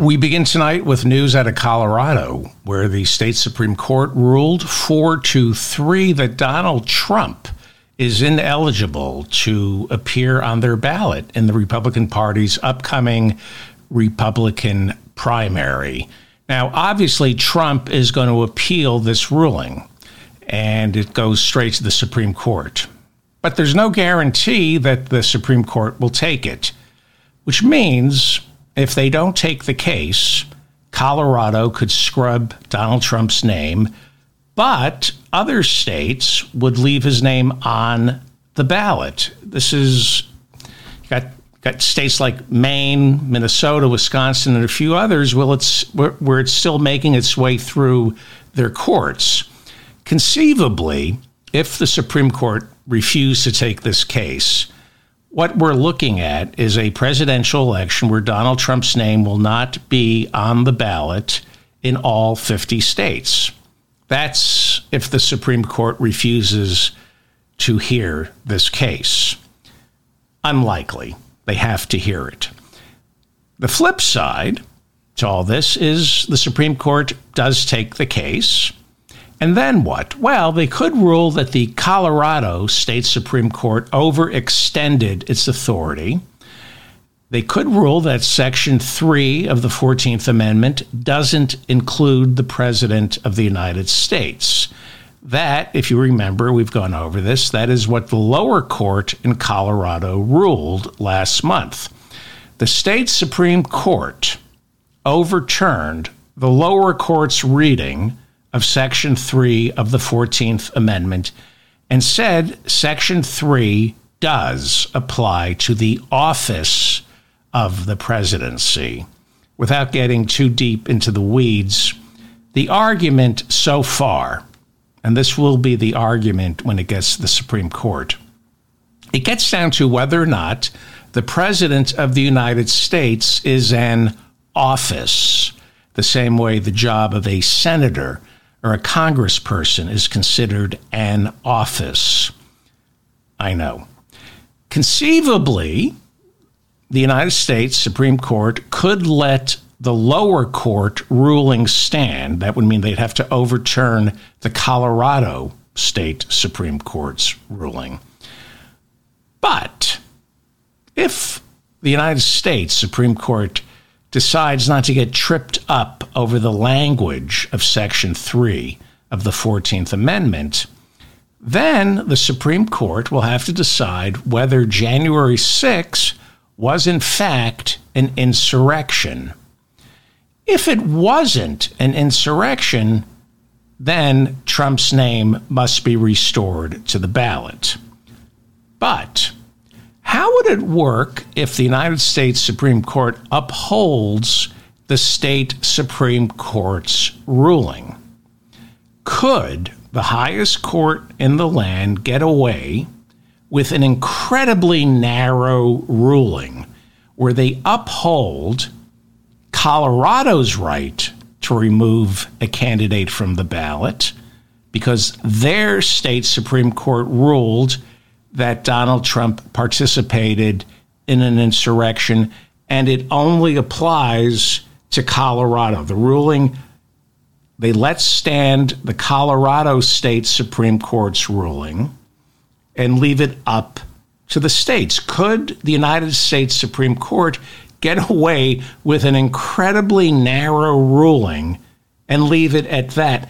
We begin tonight with news out of Colorado, where the state Supreme Court ruled 4 to 3 that Donald Trump is ineligible to appear on their ballot in the Republican Party's upcoming Republican primary. Now, obviously, Trump is going to appeal this ruling, and it goes straight to the Supreme Court. But there's no guarantee that the Supreme Court will take it, which means if they don't take the case, Colorado could scrub Donald Trump's name but other states would leave his name on the ballot. This is got got states like Maine, Minnesota, Wisconsin, and a few others. Well, it's where, where it's still making its way through their courts. Conceivably, if the Supreme Court refused to take this case, what we're looking at is a presidential election where Donald Trump's name will not be on the ballot in all 50 states. That's if the Supreme Court refuses to hear this case. Unlikely. They have to hear it. The flip side to all this is the Supreme Court does take the case. And then what? Well, they could rule that the Colorado State Supreme Court overextended its authority they could rule that Section 3 of the 14th Amendment doesn't include the President of the United States. That, if you remember, we've gone over this, that is what the lower court in Colorado ruled last month. The state Supreme Court overturned the lower court's reading of Section 3 of the 14th Amendment and said Section 3 does apply to the office of the presidency. Without getting too deep into the weeds, the argument so far, and this will be the argument when it gets to the Supreme Court, it gets down to whether or not the President of the United States is an office, the same way the job of a senator or a congressperson is considered an office. I know. Conceivably, the United States Supreme Court could let the lower court ruling stand. That would mean they'd have to overturn the Colorado State Supreme Court's ruling. But if the United States Supreme Court decides not to get tripped up over the language of Section 3 of the 14th Amendment, then the Supreme Court will have to decide whether January 6 was in fact an insurrection. If it wasn't an insurrection, then Trump's name must be restored to the ballot. But how would it work if the United States Supreme Court upholds the state Supreme Court's ruling? Could the highest court in the land get away with an incredibly narrow ruling where they uphold Colorado's right to remove a candidate from the ballot because their state Supreme Court ruled that Donald Trump participated in an insurrection and it only applies to Colorado. The ruling, they let stand the Colorado State Supreme Court's ruling and leave it up to the states. Could the United States Supreme Court get away with an incredibly narrow ruling and leave it at that?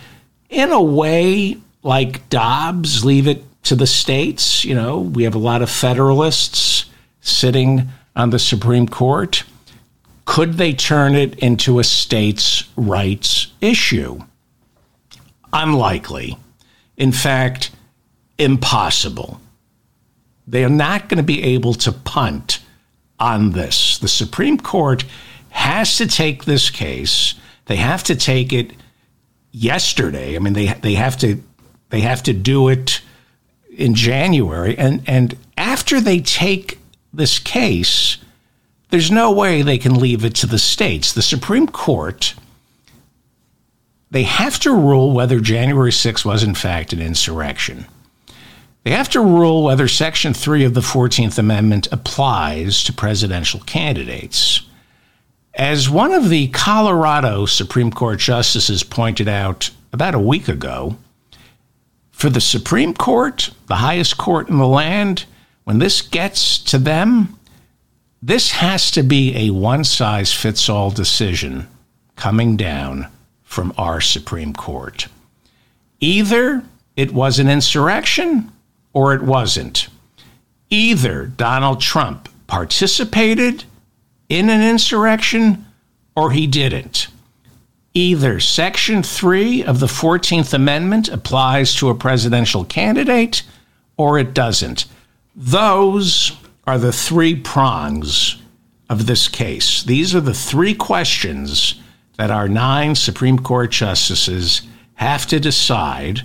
In a way, like Dobbs, leave it to the states. You know, we have a lot of Federalists sitting on the Supreme Court. Could they turn it into a states' rights issue? Unlikely. In fact, impossible. They are not going to be able to punt on this. The Supreme Court has to take this case. They have to take it yesterday. I mean, they they have to they have to do it in January, and and after they take this case, there's no way they can leave it to the states. The Supreme Court they have to rule whether January 6 was in fact an insurrection. They have to rule whether Section 3 of the 14th Amendment applies to presidential candidates. As one of the Colorado Supreme Court justices pointed out about a week ago, for the Supreme Court, the highest court in the land, when this gets to them, this has to be a one size fits all decision coming down from our Supreme Court. Either it was an insurrection or it wasn't. Either Donald Trump participated in an insurrection or he didn't. Either Section 3 of the 14th Amendment applies to a presidential candidate or it doesn't. Those are the three prongs of this case. These are the three questions that our nine Supreme Court justices have to decide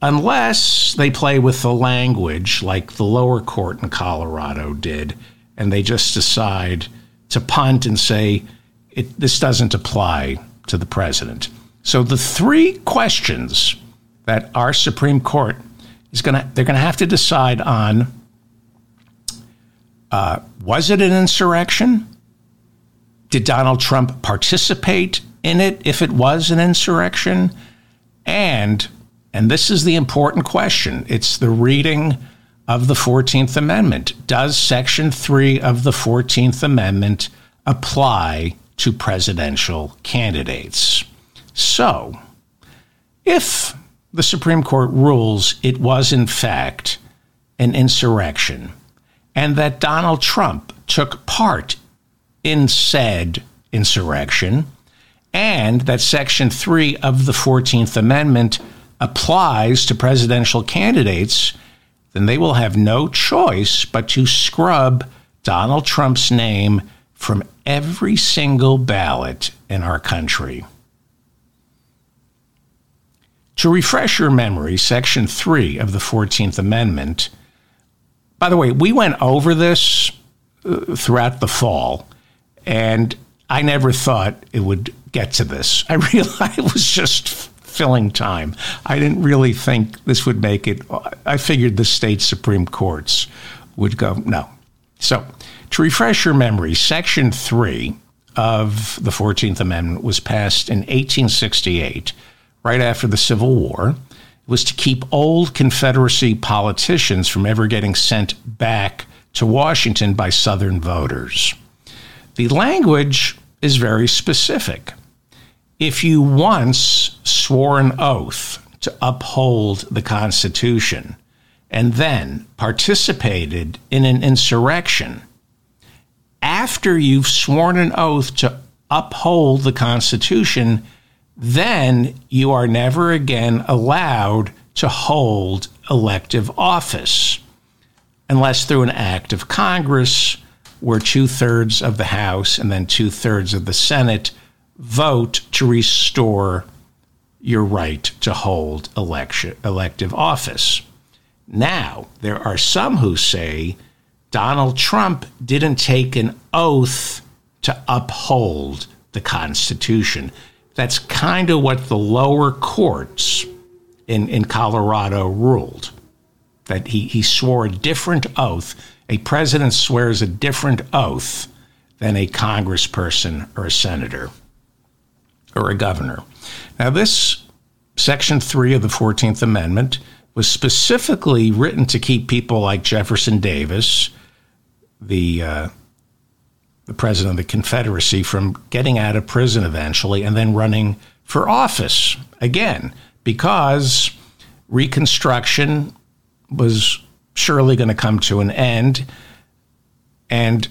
unless they play with the language like the lower court in Colorado did and they just decide to punt and say this doesn't apply to the president. So the three questions that our Supreme Court is going to they're going to have to decide on uh, was it an insurrection? Did Donald Trump participate in it if it was an insurrection? And and this is the important question. It's the reading of the 14th Amendment. Does Section 3 of the 14th Amendment apply to presidential candidates? So, if the Supreme Court rules it was, in fact, an insurrection, and that Donald Trump took part in said insurrection, and that Section 3 of the 14th Amendment applies to presidential candidates, then they will have no choice but to scrub Donald Trump's name from every single ballot in our country. To refresh your memory, Section 3 of the 14th Amendment, by the way, we went over this uh, throughout the fall, and I never thought it would get to this. I realized it was just filling time. I didn't really think this would make it. I figured the state Supreme Courts would go, no. So, to refresh your memory, Section 3 of the 14th Amendment was passed in 1868, right after the Civil War. Was to keep old Confederacy politicians from ever getting sent back to Washington by Southern voters. The language is very specific. If you once swore an oath to uphold the Constitution and then participated in an insurrection, after you've sworn an oath to uphold the Constitution, then you are never again allowed to hold elective office unless through an act of Congress where two thirds of the House and then two thirds of the Senate vote to restore your right to hold election, elective office. Now, there are some who say Donald Trump didn't take an oath to uphold the Constitution. That's kind of what the lower courts in, in Colorado ruled. That he, he swore a different oath. A president swears a different oath than a congressperson or a senator or a governor. Now, this Section 3 of the 14th Amendment was specifically written to keep people like Jefferson Davis the uh, the president of the Confederacy from getting out of prison eventually and then running for office again because Reconstruction was surely going to come to an end, and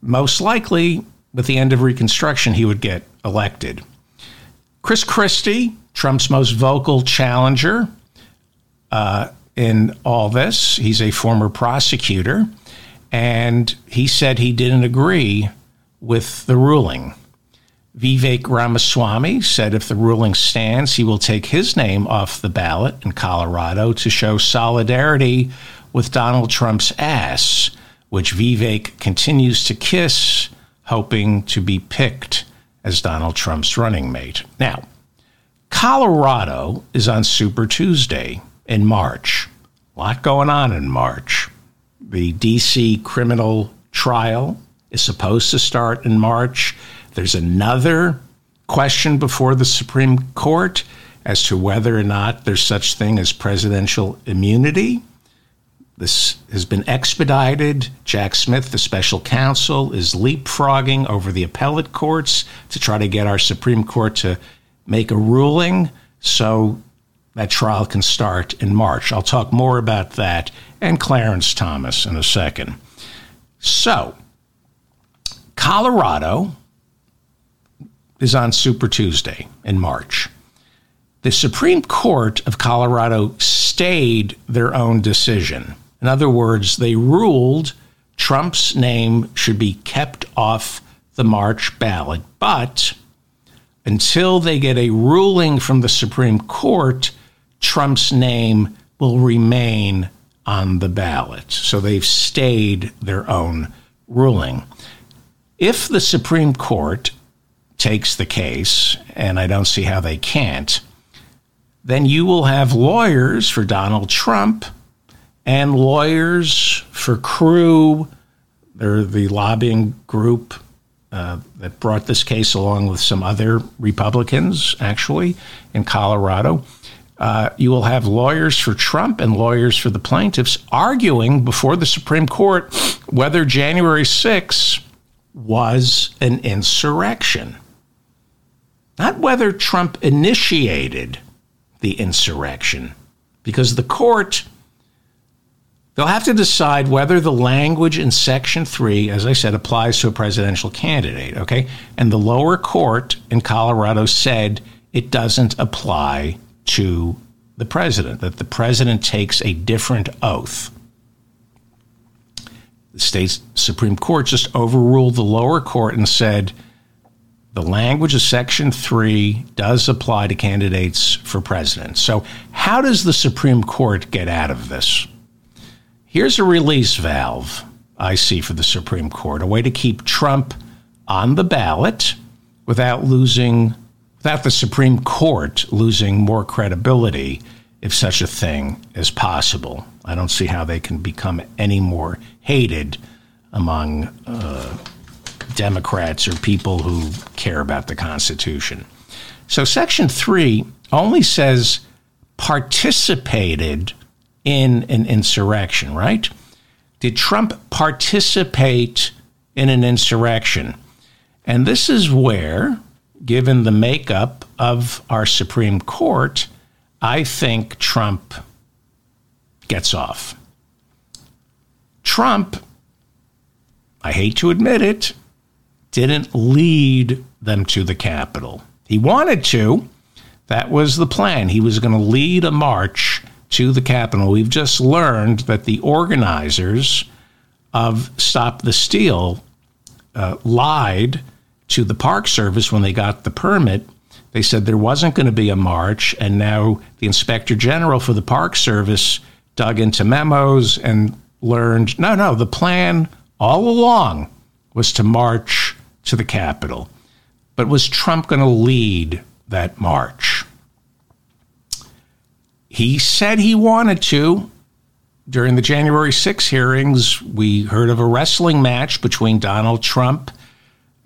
most likely with the end of Reconstruction he would get elected. Chris Christie, Trump's most vocal challenger uh, in all this, he's a former prosecutor and he said he didn't agree with the ruling. Vivek Ramaswamy said if the ruling stands, he will take his name off the ballot in Colorado to show solidarity with Donald Trump's ass, which Vivek continues to kiss, hoping to be picked as Donald Trump's running mate. Now, Colorado is on Super Tuesday in March. A lot going on in March the DC criminal trial is supposed to start in March. There's another question before the Supreme Court as to whether or not there's such thing as presidential immunity. This has been expedited. Jack Smith, the special counsel, is leapfrogging over the appellate courts to try to get our Supreme Court to make a ruling so that trial can start in March. I'll talk more about that and Clarence Thomas in a second. So, Colorado is on Super Tuesday in March. The Supreme Court of Colorado stayed their own decision. In other words, they ruled Trump's name should be kept off the March ballot. But until they get a ruling from the Supreme Court, Trump's name will remain on the ballot. So they've stayed their own ruling. If the Supreme Court takes the case, and I don't see how they can't, then you will have lawyers for Donald Trump and lawyers for CREW. They're the lobbying group uh, that brought this case along with some other Republicans, actually, in Colorado. Uh, you will have lawyers for Trump and lawyers for the plaintiffs arguing before the Supreme Court whether January 6 was an insurrection. Not whether Trump initiated the insurrection, because the court They'll have to decide whether the language in Section 3, as I said, applies to a presidential candidate, okay? And the lower court in Colorado said it doesn't apply to the president, that the president takes a different oath. The state Supreme Court just overruled the lower court and said the language of Section 3 does apply to candidates for president. So, how does the Supreme Court get out of this? Here's a release valve I see for the Supreme Court, a way to keep Trump on the ballot without losing, without the Supreme Court losing more credibility if such a thing is possible. I don't see how they can become any more hated among uh, Democrats or people who care about the Constitution. So, Section 3 only says participated in an insurrection, right? Did Trump participate in an insurrection? And this is where, given the makeup of our Supreme Court, I think Trump gets off. Trump, I hate to admit it, didn't lead them to the Capitol. He wanted to. That was the plan. He was going to lead a march to the Capitol. We've just learned that the organizers of Stop the Steal uh, lied to the Park Service when they got the permit. They said there wasn't going to be a march, and now the Inspector General for the Park Service dug into memos and learned no, no, the plan all along was to march to the Capitol. But was Trump going to lead that march? He said he wanted to. During the January 6 hearings, we heard of a wrestling match between Donald Trump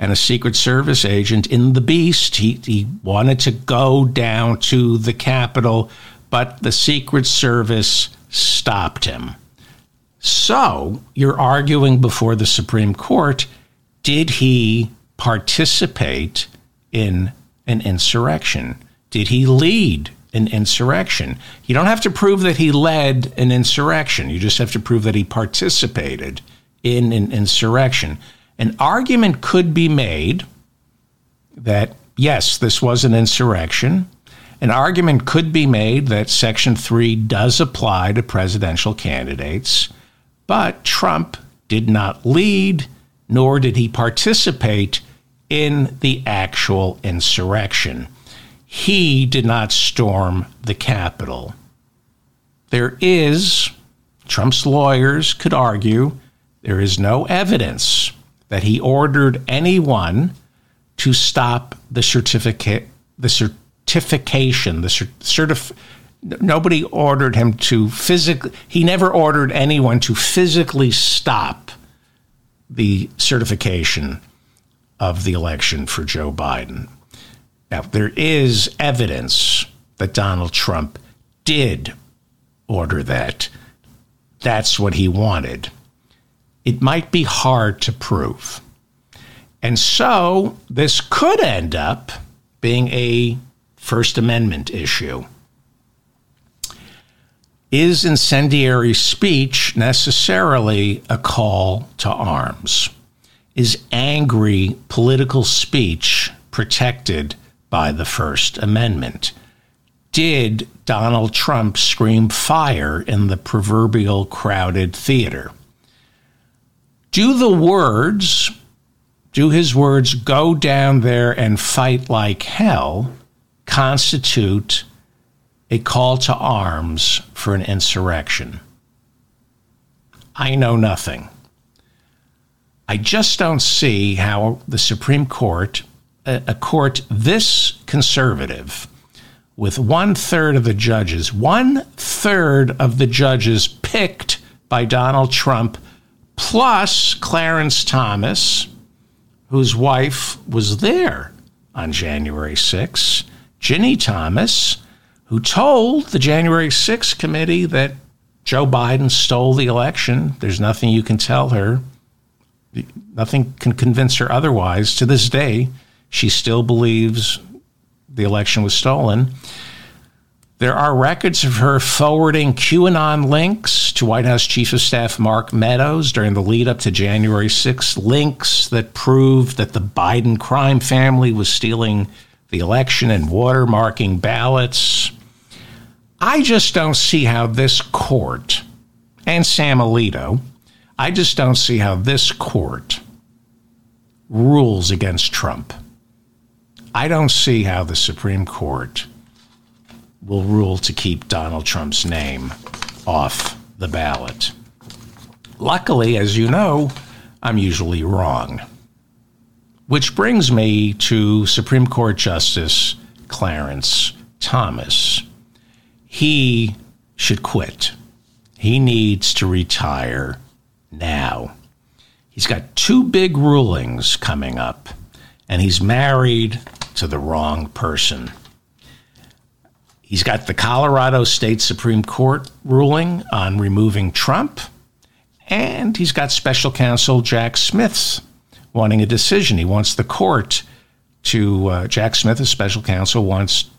and a Secret Service agent in the Beast. He, he wanted to go down to the Capitol, but the Secret Service stopped him. So you're arguing before the Supreme Court did he participate in an insurrection? Did he lead an insurrection. You don't have to prove that he led an insurrection. You just have to prove that he participated in an insurrection. An argument could be made that, yes, this was an insurrection. An argument could be made that Section 3 does apply to presidential candidates, but Trump did not lead, nor did he participate in the actual insurrection he did not storm the Capitol. There is, Trump's lawyers could argue, there is no evidence that he ordered anyone to stop the certificate, the certification, the certif. Nobody ordered him to physically. He never ordered anyone to physically stop the certification of the election for Joe Biden. Now, there is evidence that Donald Trump did order that. That's what he wanted. It might be hard to prove. And so this could end up being a First Amendment issue. Is incendiary speech necessarily a call to arms? Is angry political speech protected by the First Amendment? Did Donald Trump scream fire in the proverbial crowded theater? Do the words, do his words go down there and fight like hell constitute a call to arms for an insurrection? I know nothing. I just don't see how the Supreme Court, a, court this conservative, with one third of the judges, one third of the judges picked by Donald Trump, plus Clarence Thomas, whose wife was there on January 6, Ginni Thomas, who told the January 6 committee that Joe Biden stole the election. There's nothing you can tell her. Nothing can convince her otherwise. To this day, she still believes the election was stolen. There are records of her forwarding QAnon links to White House Chief of Staff Mark Meadows during the lead up to January 6th, links that proved that the Biden crime family was stealing the election and watermarking ballots. I just don't see how this court and Sam Alito, I just don't see how this court rules against Trump. I don't see how the Supreme Court will rule to keep Donald Trump's name off the ballot. Luckily, as you know, I'm usually wrong. Which brings me to Supreme Court Justice Clarence Thomas. He should quit. He needs to retire now. He's got two big rulings coming up, and he's married to the wrong person. He's got the Colorado State Supreme Court ruling on removing Trump, and he's got special counsel Jack Smith's wanting a decision. He wants the court to, uh, Jack Smith, as special counsel, wants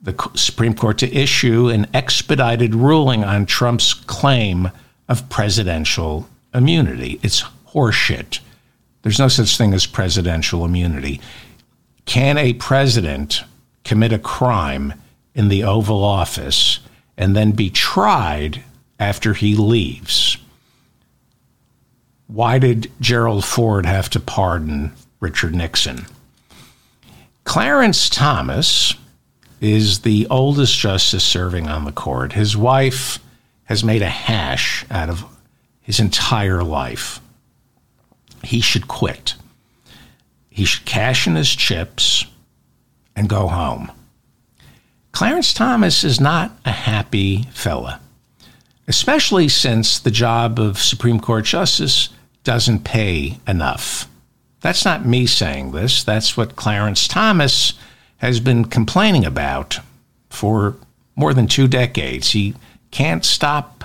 the Supreme Court to issue an expedited ruling on Trump's claim of presidential immunity. It's horseshit. There's no such thing as presidential immunity. Can a president commit a crime in the Oval Office and then be tried after he leaves? Why did Gerald Ford have to pardon Richard Nixon? Clarence Thomas is the oldest justice serving on the court. His wife has made a hash out of his entire life. He should quit. He should cash in his chips and go home. Clarence Thomas is not a happy fella, especially since the job of Supreme Court Justice doesn't pay enough. That's not me saying this, that's what Clarence Thomas has been complaining about for more than two decades. He can't stop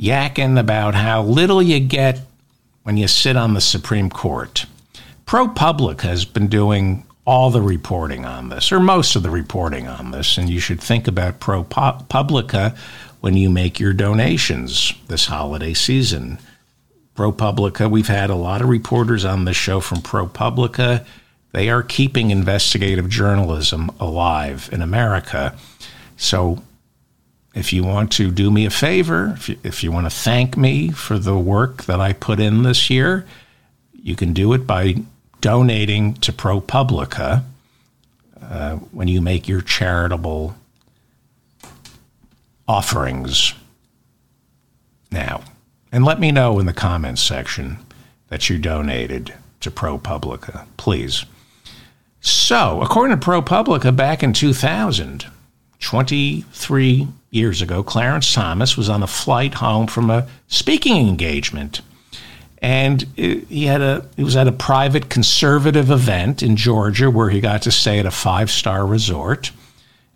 yakking about how little you get when you sit on the Supreme Court. ProPublica has been doing all the reporting on this, or most of the reporting on this, and you should think about ProPublica when you make your donations this holiday season. ProPublica, we've had a lot of reporters on this show from ProPublica. They are keeping investigative journalism alive in America. So if you want to do me a favor, if you, if you want to thank me for the work that I put in this year, you can do it by donating to ProPublica uh, when you make your charitable offerings now. And let me know in the comments section that you donated to ProPublica, please. So, according to ProPublica, back in 2000, 23 years ago, Clarence Thomas was on a flight home from a speaking engagement And he had a he was at a private conservative event in Georgia where he got to stay at a five star resort.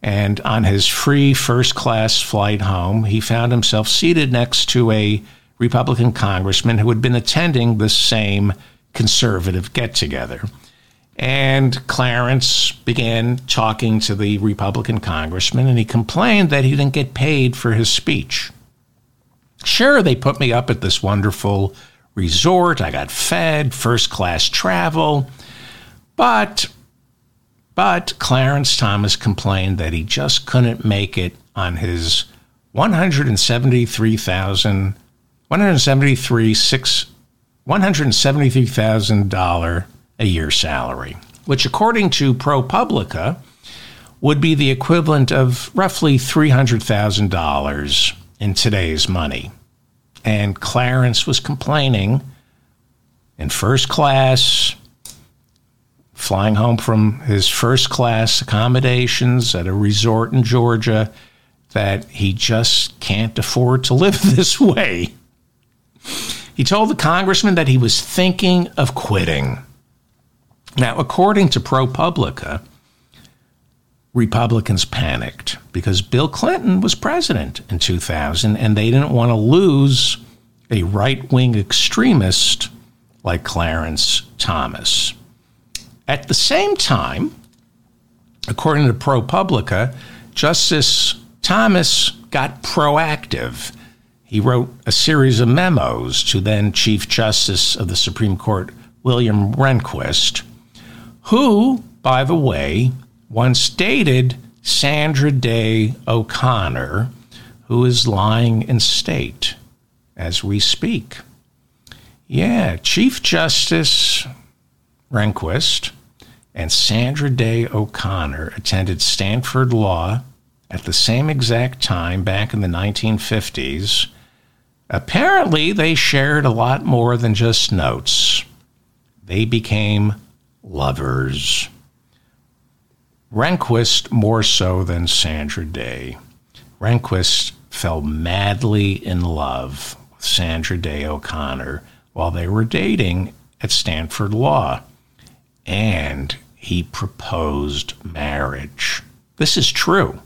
And on his free first class flight home, he found himself seated next to a Republican congressman who had been attending the same conservative get together. And Clarence began talking to the Republican congressman, and he complained that he didn't get paid for his speech. Sure, they put me up at this wonderful resort. I got fed, first class travel. But but Clarence Thomas complained that he just couldn't make it on his 173,000 173 six $173,000 a year salary, which according to ProPublica would be the equivalent of roughly $300,000 in today's money. And Clarence was complaining in first class, flying home from his first class accommodations at a resort in Georgia, that he just can't afford to live this way. He told the congressman that he was thinking of quitting. Now, according to ProPublica, Republicans panicked because Bill Clinton was president in 2000 and they didn't want to lose a right wing extremist like Clarence Thomas. At the same time, according to ProPublica, Justice Thomas got proactive he wrote a series of memos to then Chief Justice of the Supreme Court, William Rehnquist, who, by the way, once dated Sandra Day O'Connor, who is lying in state as we speak. Yeah, Chief Justice Rehnquist and Sandra Day O'Connor attended Stanford Law at the same exact time back in the 1950s Apparently, they shared a lot more than just notes. They became lovers. Rehnquist more so than Sandra Day. Rehnquist fell madly in love with Sandra Day O'Connor while they were dating at Stanford Law. And he proposed marriage. This is true.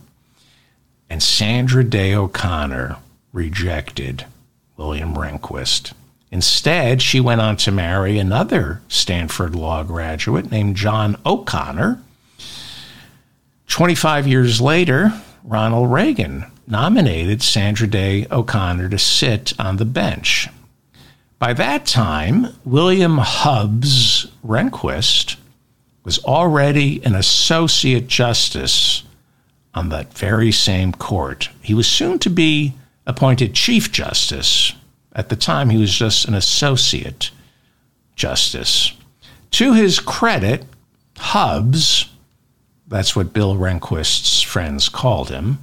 And Sandra Day O'Connor rejected William Rehnquist. Instead, she went on to marry another Stanford Law graduate named John O'Connor. 25 years later, Ronald Reagan nominated Sandra Day O'Connor to sit on the bench. By that time, William Hubbs Rehnquist was already an associate justice on that very same court. He was soon to be appointed Chief Justice. At the time, he was just an associate justice. To his credit, Hubbs, that's what Bill Rehnquist's friends called him,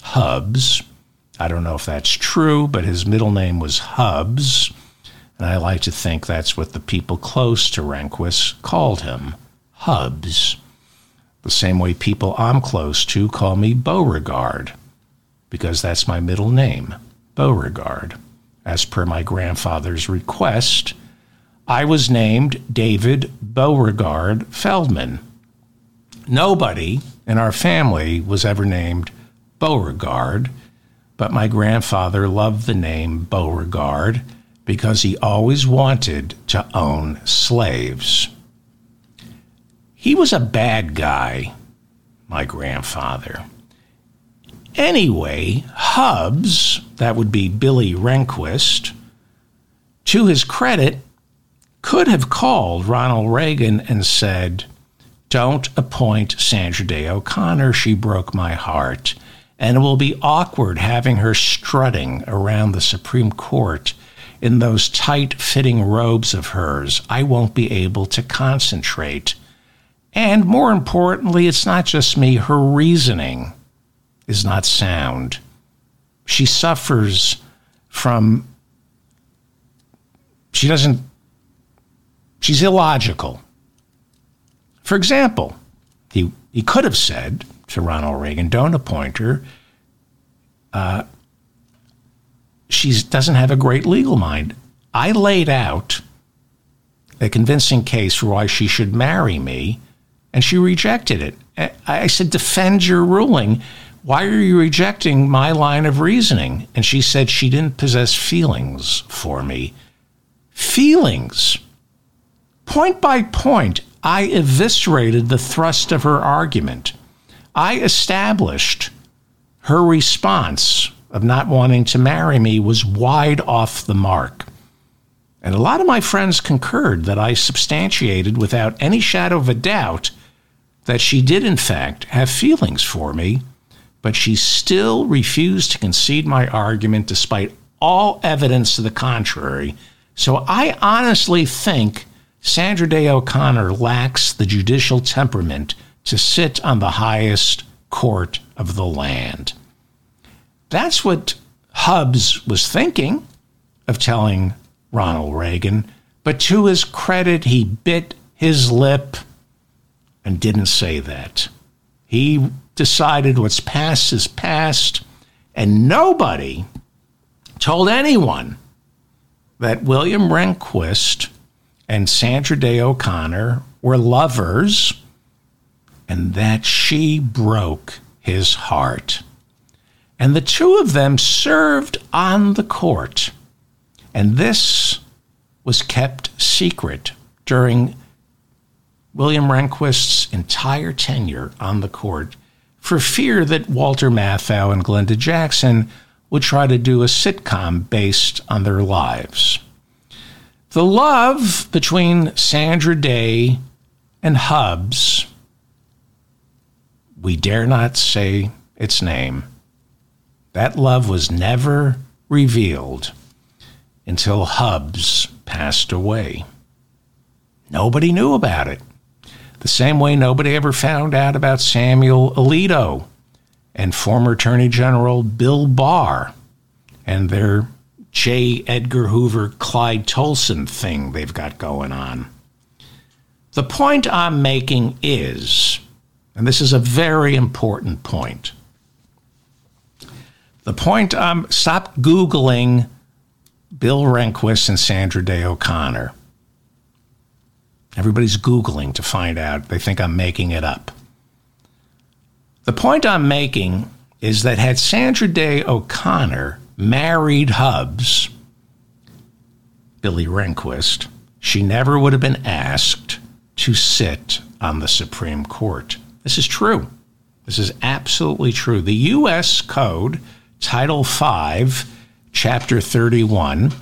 Hubbs. I don't know if that's true, but his middle name was Hubbs, and I like to think that's what the people close to Rehnquist called him, Hubbs. The same way people I'm close to call me Beauregard because that's my middle name, Beauregard. As per my grandfather's request, I was named David Beauregard Feldman. Nobody in our family was ever named Beauregard, but my grandfather loved the name Beauregard because he always wanted to own slaves. He was a bad guy, my grandfather. Anyway, Hubbs, that would be Billy Rehnquist, to his credit, could have called Ronald Reagan and said, Don't appoint Sandra Day O'Connor. She broke my heart. And it will be awkward having her strutting around the Supreme Court in those tight fitting robes of hers. I won't be able to concentrate. And more importantly, it's not just me, her reasoning is not sound. She suffers from, she doesn't, she's illogical. For example, he, he could have said to Ronald Reagan, don't appoint her. Uh, she doesn't have a great legal mind. I laid out a convincing case for why she should marry me, and she rejected it. I said, Defend your ruling. Why are you rejecting my line of reasoning? And she said she didn't possess feelings for me. Feelings. Point by point, I eviscerated the thrust of her argument. I established her response of not wanting to marry me was wide off the mark. And a lot of my friends concurred that I substantiated without any shadow of a doubt that she did, in fact, have feelings for me, but she still refused to concede my argument despite all evidence to the contrary. So I honestly think Sandra Day O'Connor lacks the judicial temperament to sit on the highest court of the land. That's what Hubbs was thinking of telling Ronald Reagan, but to his credit, he bit his lip and didn't say that. He decided what's past is past, and nobody told anyone that William Rehnquist and Sandra Day O'Connor were lovers and that she broke his heart. And the two of them served on the court and this was kept secret during William Rehnquist's entire tenure on the court for fear that Walter Matthau and Glenda Jackson would try to do a sitcom based on their lives. The love between Sandra Day and Hubbs, we dare not say its name. That love was never revealed until Hubbs passed away. Nobody knew about it. The same way nobody ever found out about Samuel Alito and former Attorney General Bill Barr and their J. Edgar Hoover Clyde Tolson thing they've got going on. The point I'm making is, and this is a very important point, the point I'm stop Googling Bill Rehnquist and Sandra Day O'Connor. Everybody's Googling to find out. They think I'm making it up. The point I'm making is that had Sandra Day O'Connor married Hubbs, Billy Rehnquist, she never would have been asked to sit on the Supreme Court. This is true. This is absolutely true. The U.S. Code, Title 5, Chapter 31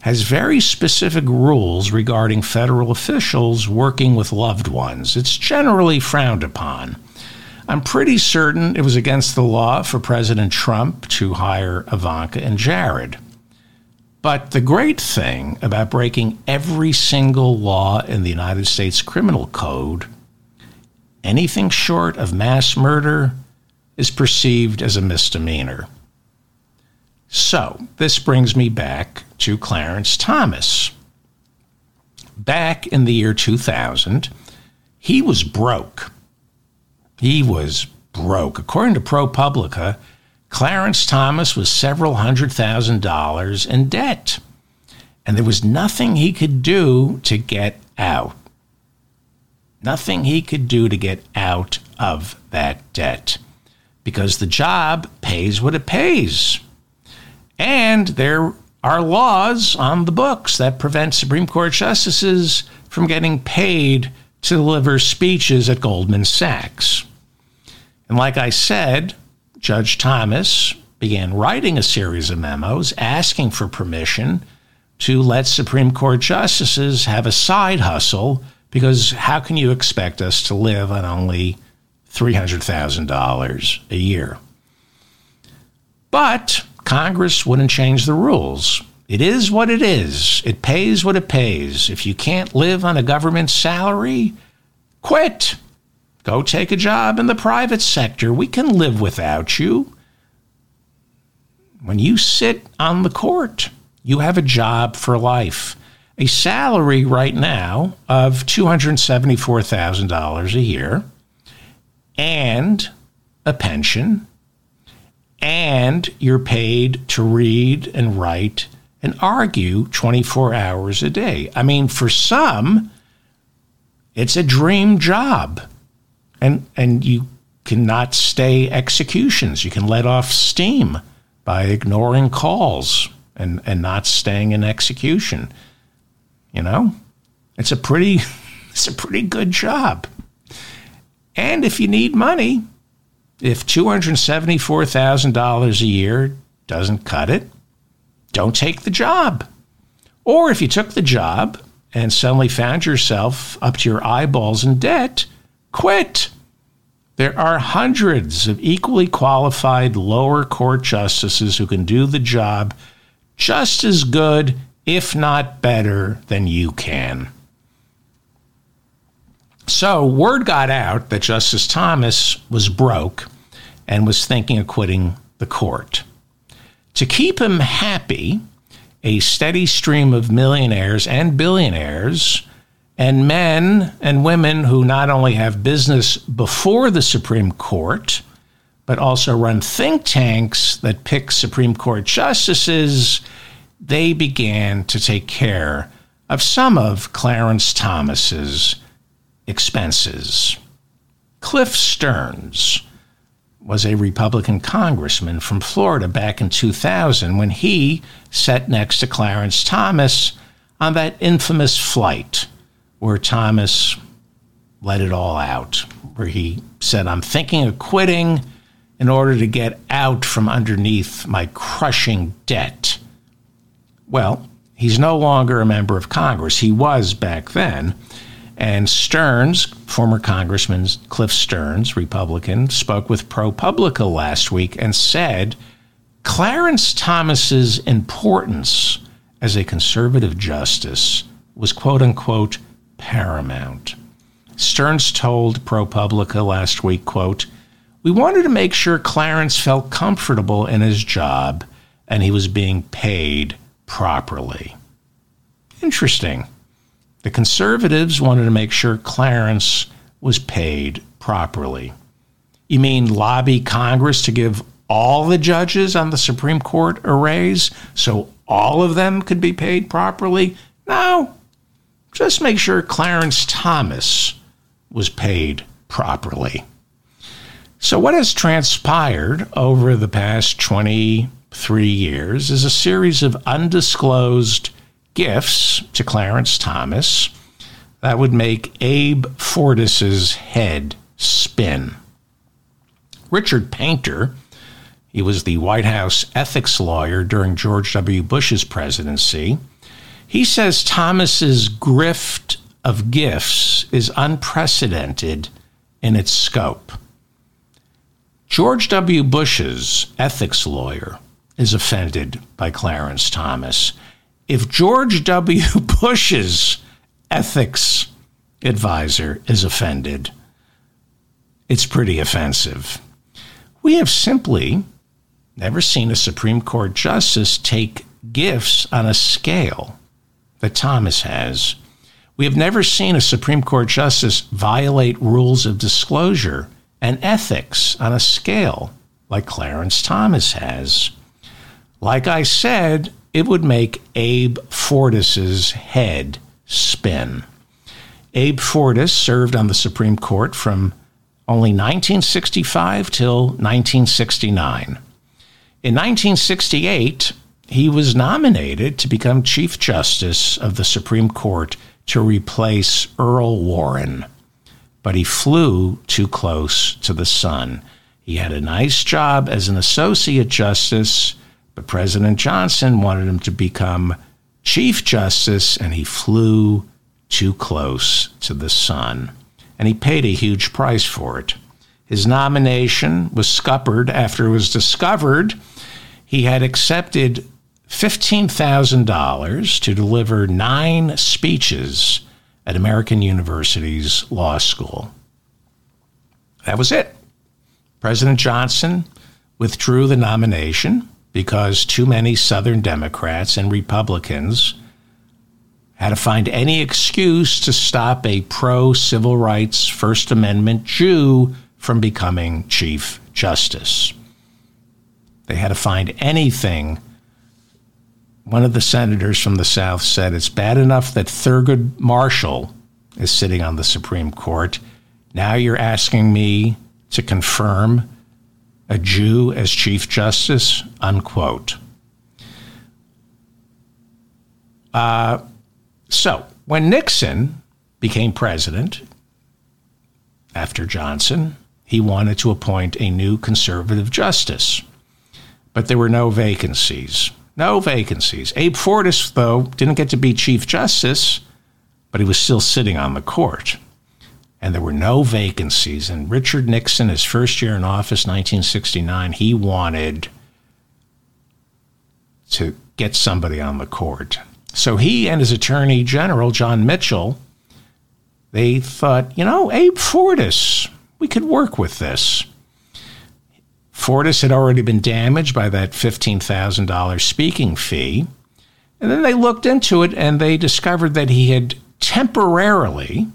has very specific rules regarding federal officials working with loved ones. It's generally frowned upon. I'm pretty certain it was against the law for President Trump to hire Ivanka and Jared. But the great thing about breaking every single law in the United States Criminal Code, anything short of mass murder is perceived as a misdemeanor. So, this brings me back to Clarence Thomas. Back in the year 2000, he was broke. He was broke. According to ProPublica, Clarence Thomas was several hundred thousand dollars in debt, and there was nothing he could do to get out. Nothing he could do to get out of that debt because the job pays what it pays. And there are laws on the books that prevent Supreme Court justices from getting paid to deliver speeches at Goldman Sachs. And like I said, Judge Thomas began writing a series of memos asking for permission to let Supreme Court justices have a side hustle because how can you expect us to live on only $300,000 a year? But Congress wouldn't change the rules. It is what it is. It pays what it pays. If you can't live on a government salary, quit. Go take a job in the private sector. We can live without you. When you sit on the court, you have a job for life. A salary right now of $274,000 a year and a pension and you're paid to read and write and argue 24 hours a day. I mean, for some, it's a dream job. And, and you cannot stay executions. You can let off steam by ignoring calls and, and not staying in execution. You know, it's a pretty it's a pretty good job. And if you need money, if $274,000 a year doesn't cut it, don't take the job. Or if you took the job and suddenly found yourself up to your eyeballs in debt, quit. There are hundreds of equally qualified lower court justices who can do the job just as good, if not better, than you can. So, word got out that Justice Thomas was broke and was thinking of quitting the court. To keep him happy, a steady stream of millionaires and billionaires and men and women who not only have business before the Supreme Court, but also run think tanks that pick Supreme Court justices, they began to take care of some of Clarence Thomas's expenses. Cliff Stearns was a Republican congressman from Florida back in 2000 when he sat next to Clarence Thomas on that infamous flight where Thomas let it all out, where he said, I'm thinking of quitting in order to get out from underneath my crushing debt. Well, he's no longer a member of Congress. He was back then. And Stearns, former Congressman Cliff Stearns, Republican, spoke with ProPublica last week and said Clarence Thomas's importance as a conservative justice was quote unquote paramount. Stearns told ProPublica last week, quote, We wanted to make sure Clarence felt comfortable in his job and he was being paid properly. Interesting. The conservatives wanted to make sure Clarence was paid properly. You mean lobby Congress to give all the judges on the Supreme Court a raise so all of them could be paid properly? No, just make sure Clarence Thomas was paid properly. So, what has transpired over the past 23 years is a series of undisclosed gifts to Clarence Thomas that would make Abe Fortas's head spin. Richard Painter, he was the White House ethics lawyer during George W. Bush's presidency he says Thomas's grift of gifts is unprecedented in its scope. George W. Bush's ethics lawyer is offended by Clarence Thomas. If George W. Bush's ethics advisor is offended, it's pretty offensive. We have simply never seen a Supreme Court justice take gifts on a scale that Thomas has. We have never seen a Supreme Court justice violate rules of disclosure and ethics on a scale like Clarence Thomas has. Like I said, it would make Abe Fortas's head spin. Abe Fortas served on the Supreme Court from only 1965 till 1969. In 1968, he was nominated to become Chief Justice of the Supreme Court to replace Earl Warren, but he flew too close to the sun. He had a nice job as an Associate Justice, but President Johnson wanted him to become Chief Justice, and he flew too close to the sun. And he paid a huge price for it. His nomination was scuppered after it was discovered he had accepted $15,000 to deliver nine speeches at American University's law school. That was it. President Johnson withdrew the nomination because too many Southern Democrats and Republicans had to find any excuse to stop a pro civil rights First Amendment Jew from becoming Chief Justice. They had to find anything one of the senators from the South said it's bad enough that Thurgood Marshall is sitting on the Supreme Court. Now you're asking me to confirm a Jew as Chief Justice? Unquote. Uh, so, when Nixon became president after Johnson, he wanted to appoint a new conservative justice. But there were no vacancies. No vacancies. Abe Fortas, though, didn't get to be Chief Justice, but he was still sitting on the court. And there were no vacancies. And Richard Nixon, his first year in office, 1969, he wanted to get somebody on the court. So he and his attorney general, John Mitchell, they thought, you know, Abe Fortas, we could work with this. Fortas had already been damaged by that $15,000 speaking fee. And then they looked into it and they discovered that he had temporarily,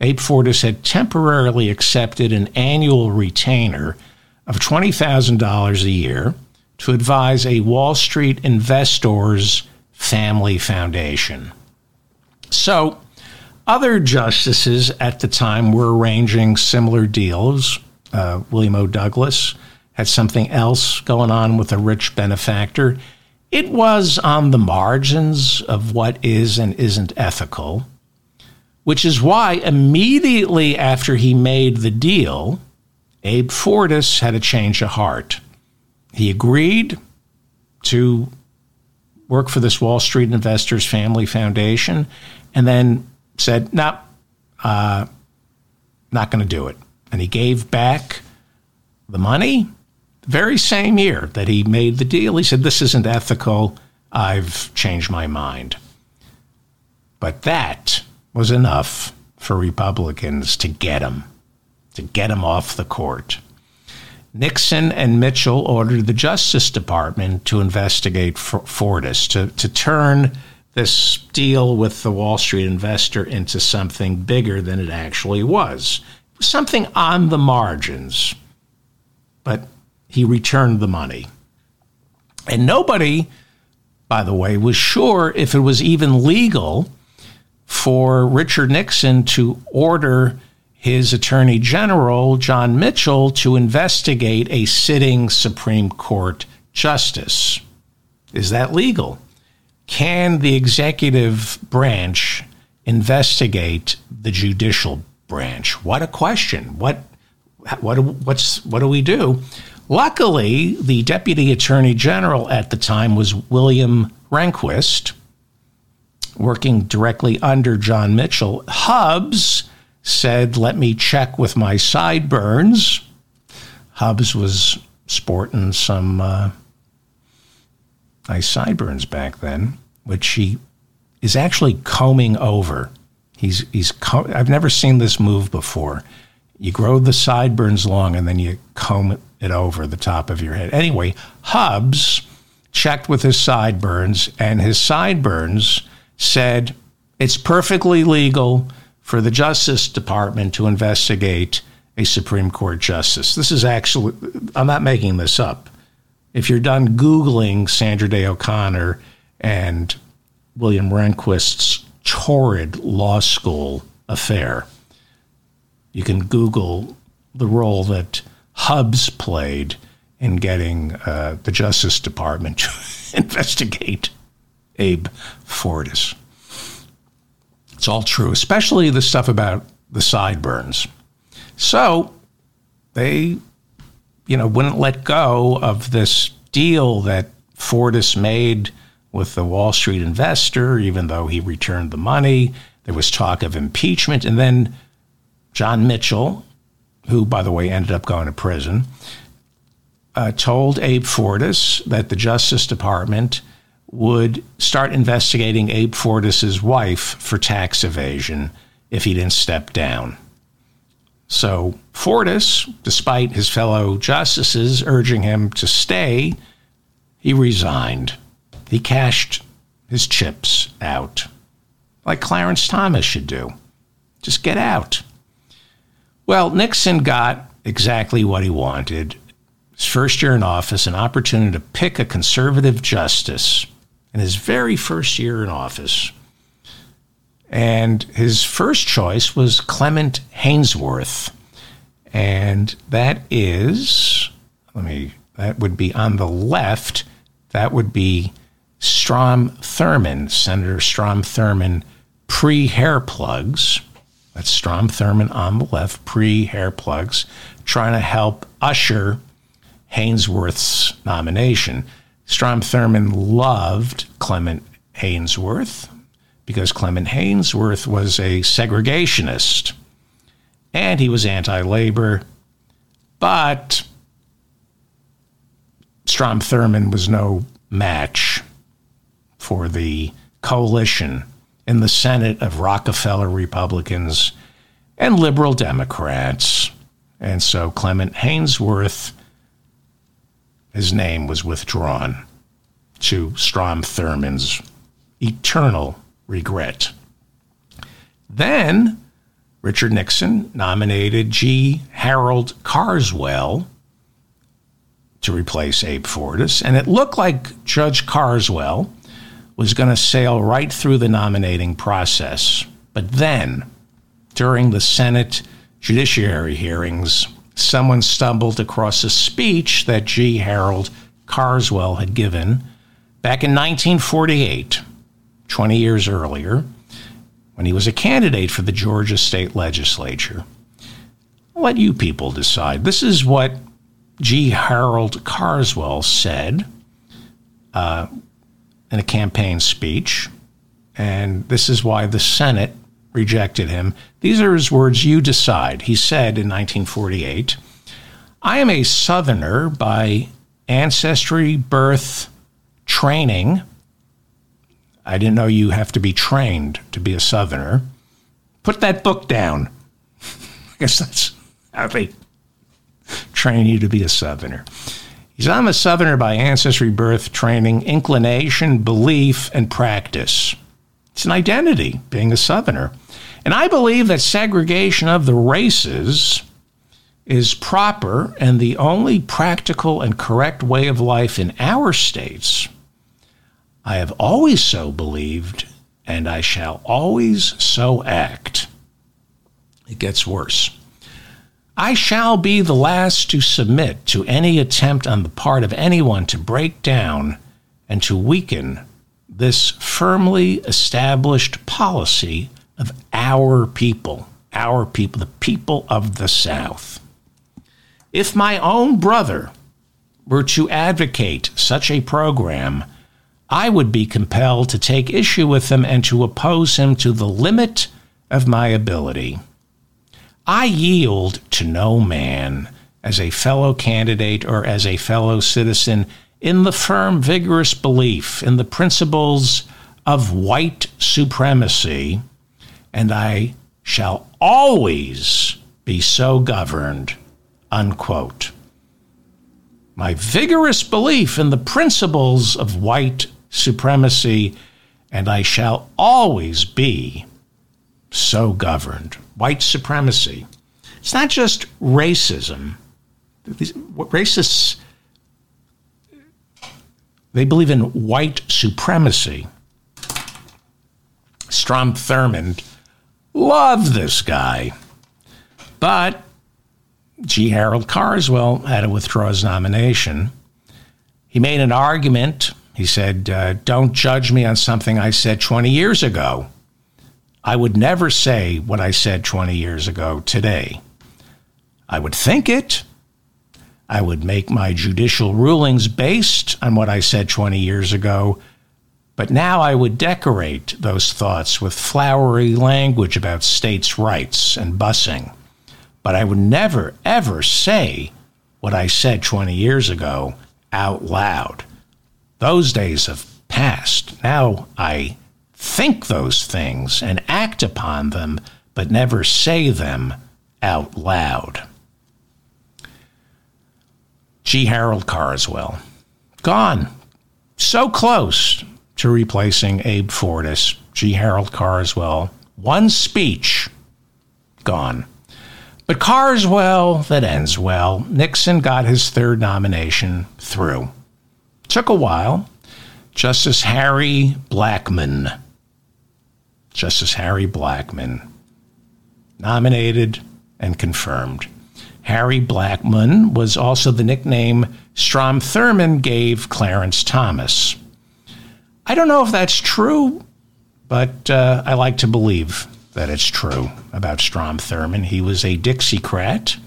Abe Fortas had temporarily accepted an annual retainer of $20,000 a year to advise a Wall Street investor's family foundation. So, other justices at the time were arranging similar deals. Uh, William O. Douglas had something else going on with a rich benefactor. It was on the margins of what is and isn't ethical, which is why immediately after he made the deal, Abe Fortas had a change of heart. He agreed to work for this Wall Street Investors Family Foundation, and then said, "No, uh, not going to do it." And he gave back the money very same year that he made the deal. He said, "This isn't ethical. I've changed my mind." But that was enough for Republicans to get him, to get him off the court. Nixon and Mitchell ordered the Justice Department to investigate Fortas, to, to turn this deal with the Wall Street investor into something bigger than it actually was. Something on the margins, but he returned the money. And nobody, by the way, was sure if it was even legal for Richard Nixon to order his Attorney General, John Mitchell, to investigate a sitting Supreme Court justice. Is that legal? Can the executive branch investigate the judicial branch? What a question. What what what's what do we do? Luckily, the deputy attorney general at the time was William Rehnquist, working directly under John Mitchell. Hubbs said, Let me check with my sideburns. Hubbs was sporting some uh, nice sideburns back then, which he is actually combing over. He's, he's, I've never seen this move before. You grow the sideburns long and then you comb it over the top of your head. Anyway, Hubbs checked with his sideburns, and his sideburns said it's perfectly legal for the Justice Department to investigate a Supreme Court justice. This is actually, I'm not making this up. If you're done Googling Sandra Day O'Connor and William Rehnquist's torrid law school affair, you can Google the role that Hubbs played in getting uh, the Justice Department to investigate Abe Fortas. It's all true, especially the stuff about the sideburns. So they, you know, wouldn't let go of this deal that Fortas made with the Wall Street investor, even though he returned the money. There was talk of impeachment. And then John Mitchell, who, by the way, ended up going to prison, uh, told Abe Fortas that the Justice Department would start investigating Abe Fortas's wife for tax evasion if he didn't step down. So Fortas, despite his fellow justices urging him to stay, he resigned. He cashed his chips out, like Clarence Thomas should do. Just get out. Well, Nixon got exactly what he wanted. His first year in office, an opportunity to pick a conservative justice in his very first year in office. And his first choice was Clement Haynsworth. And that is, let me, that would be on the left. That would be Strom Thurmond, Senator Strom Thurmond, pre hair plugs. That's Strom Thurmond on the left, pre hair plugs, trying to help usher Haynsworth's nomination. Strom Thurmond loved Clement Haynsworth because Clement Haynsworth was a segregationist and he was anti labor, but Strom Thurmond was no match for the coalition in the Senate of Rockefeller Republicans and liberal Democrats. And so Clement Haynsworth, his name was withdrawn to Strom Thurmond's eternal regret. Then Richard Nixon nominated G. Harold Carswell to replace Abe Fortas, and it looked like Judge Carswell was going to sail right through the nominating process. But then, during the Senate judiciary hearings, someone stumbled across a speech that G. Harold Carswell had given back in 1948, 20 years earlier, when he was a candidate for the Georgia state legislature. I'll let you people decide. This is what G. Harold Carswell said uh, in a campaign speech, and this is why the Senate rejected him. These are his words you decide. He said in 1948 I am a Southerner by ancestry, birth, training. I didn't know you have to be trained to be a Southerner. Put that book down. I guess that's how they train you to be a Southerner. He's I'm a Southerner by ancestry, birth, training, inclination, belief, and practice. It's an identity, being a Southerner. And I believe that segregation of the races is proper and the only practical and correct way of life in our states. I have always so believed, and I shall always so act. It gets worse. I shall be the last to submit to any attempt on the part of anyone to break down and to weaken this firmly established policy of our people, our people, the people of the South. If my own brother were to advocate such a program, I would be compelled to take issue with him and to oppose him to the limit of my ability. I yield to no man as a fellow candidate or as a fellow citizen in the firm, vigorous belief in the principles of white supremacy, and I shall always be so governed. Unquote. My vigorous belief in the principles of white supremacy, and I shall always be so governed white supremacy. It's not just racism. These, racists, they believe in white supremacy. Strom Thurmond loved this guy. But G. Harold Carswell had to withdraw his nomination. He made an argument. He said, uh, Don't judge me on something I said 20 years ago. I would never say what I said 20 years ago today. I would think it. I would make my judicial rulings based on what I said 20 years ago, but now I would decorate those thoughts with flowery language about states' rights and busing. But I would never, ever say what I said 20 years ago out loud. Those days have passed. Now I think those things and act upon them, but never say them out loud. G. Harold Carswell, gone. So close to replacing Abe Fortas. G. Harold Carswell, one speech, gone. But Carswell, that ends well. Nixon got his third nomination through. Took a while. Justice Harry Blackmun. Justice Harry Blackmun. Nominated and confirmed. Harry Blackmun was also the nickname Strom Thurmond gave Clarence Thomas. I don't know if that's true, but uh, I like to believe that it's true about Strom Thurmond. He was a Dixiecrat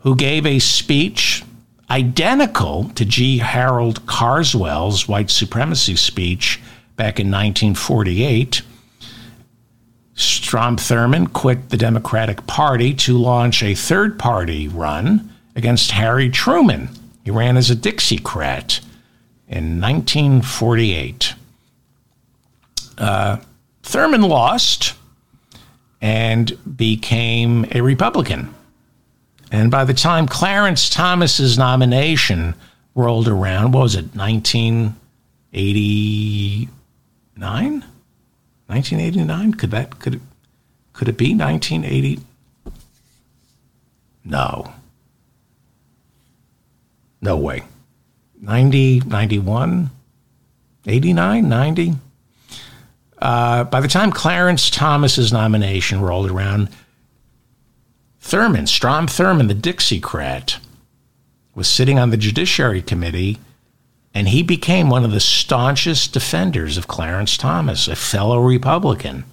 who gave a speech identical to G. Harold Carswell's white supremacy speech back in 1948. Strom Thurmond quit the Democratic Party to launch a third party run against Harry Truman. He ran as a Dixiecrat in 1948. Uh, Thurmond lost and became a Republican. And by the time Clarence Thomas's nomination rolled around, what was it, 1989? 1989? Could that could it, could it be 1980? No. No way. 90, 91, 89, 90? Uh, by the time Clarence Thomas's nomination rolled around, Thurmond, Strom Thurmond, the Dixiecrat, was sitting on the Judiciary Committee, and he became one of the staunchest defenders of Clarence Thomas, a fellow Republican.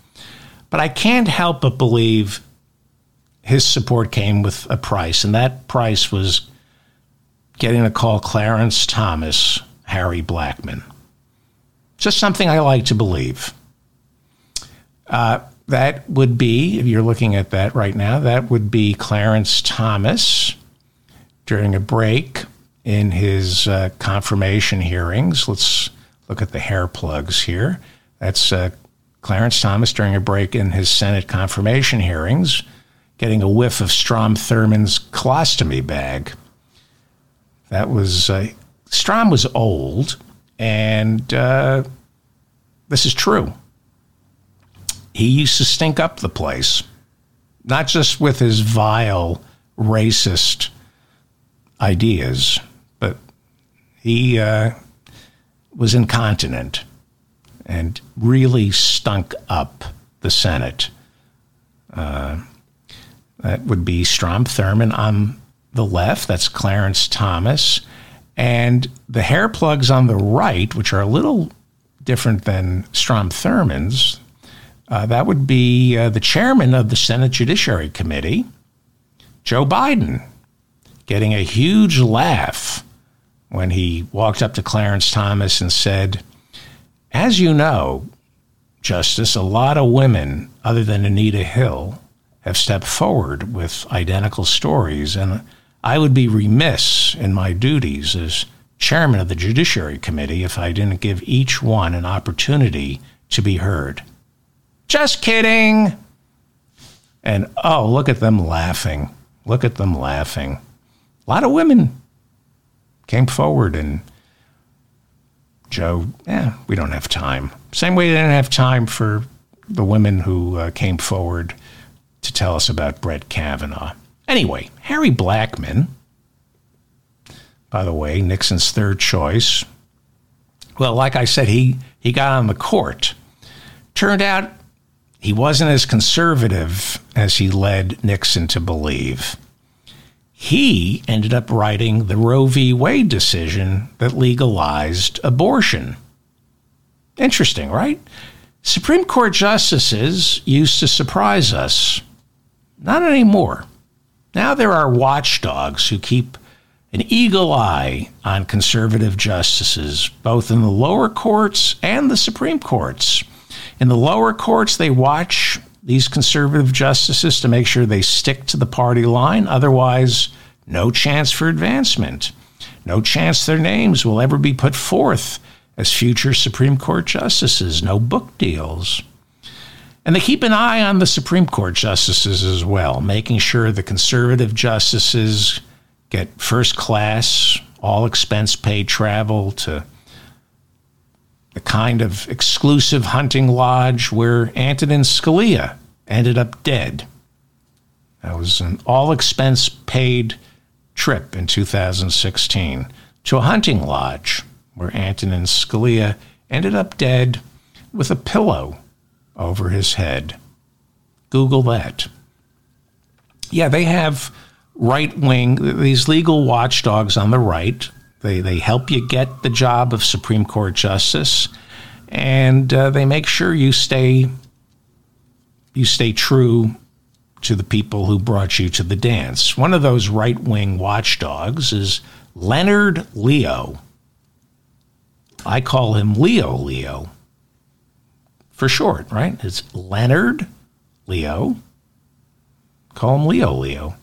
But I can't help but believe his support came with a price, and that price was getting to call Clarence Thomas Harry Blackman. Just something I like to believe. Uh, that would be, if you're looking at that right now, that would be Clarence Thomas during a break in his uh, confirmation hearings. Let's look at the hair plugs here. That's uh, Clarence Thomas during a break in his Senate confirmation hearings, getting a whiff of Strom Thurmond's colostomy bag. That was, uh, Strom was old, and uh, this is true he used to stink up the place, not just with his vile, racist ideas, he uh, was incontinent and really stunk up the Senate. Uh, that would be Strom Thurmond on the left. That's Clarence Thomas. And the hair plugs on the right, which are a little different than Strom Thurmond's, uh, that would be uh, the chairman of the Senate Judiciary Committee, Joe Biden, getting a huge laugh when he walked up to Clarence Thomas and said, As you know, Justice, a lot of women, other than Anita Hill, have stepped forward with identical stories, and I would be remiss in my duties as chairman of the Judiciary Committee if I didn't give each one an opportunity to be heard. Just kidding. And oh, look at them laughing. Look at them laughing. A lot of women came forward and Joe, yeah, we don't have time. Same way they didn't have time for the women who uh, came forward to tell us about Brett Kavanaugh. Anyway, Harry Blackmun, by the way, Nixon's third choice. Well, like I said, he, he got on the court. Turned out he wasn't as conservative as he led Nixon to believe. He ended up writing the Roe v. Wade decision that legalized abortion. Interesting, right? Supreme Court justices used to surprise us. Not anymore. Now there are watchdogs who keep an eagle eye on conservative justices, both in the lower courts and the Supreme Courts. In the lower courts, they watch these conservative justices to make sure they stick to the party line. Otherwise, no chance for advancement. No chance their names will ever be put forth as future Supreme Court justices. No book deals. And they keep an eye on the Supreme Court justices as well, making sure the conservative justices get first class, all expense paid travel to the kind of exclusive hunting lodge where Antonin Scalia ended up dead. That was an all expense paid trip in 2016 to a hunting lodge where Antonin Scalia ended up dead with a pillow over his head. Google that. Yeah, they have right wing, these legal watchdogs on the right. They, they help you get the job of Supreme Court Justice, and uh, they make sure you stay you stay true to the people who brought you to the dance. One of those right wing watchdogs is Leonard Leo. I call him Leo Leo for short, right? It's Leonard Leo. Call him Leo Leo.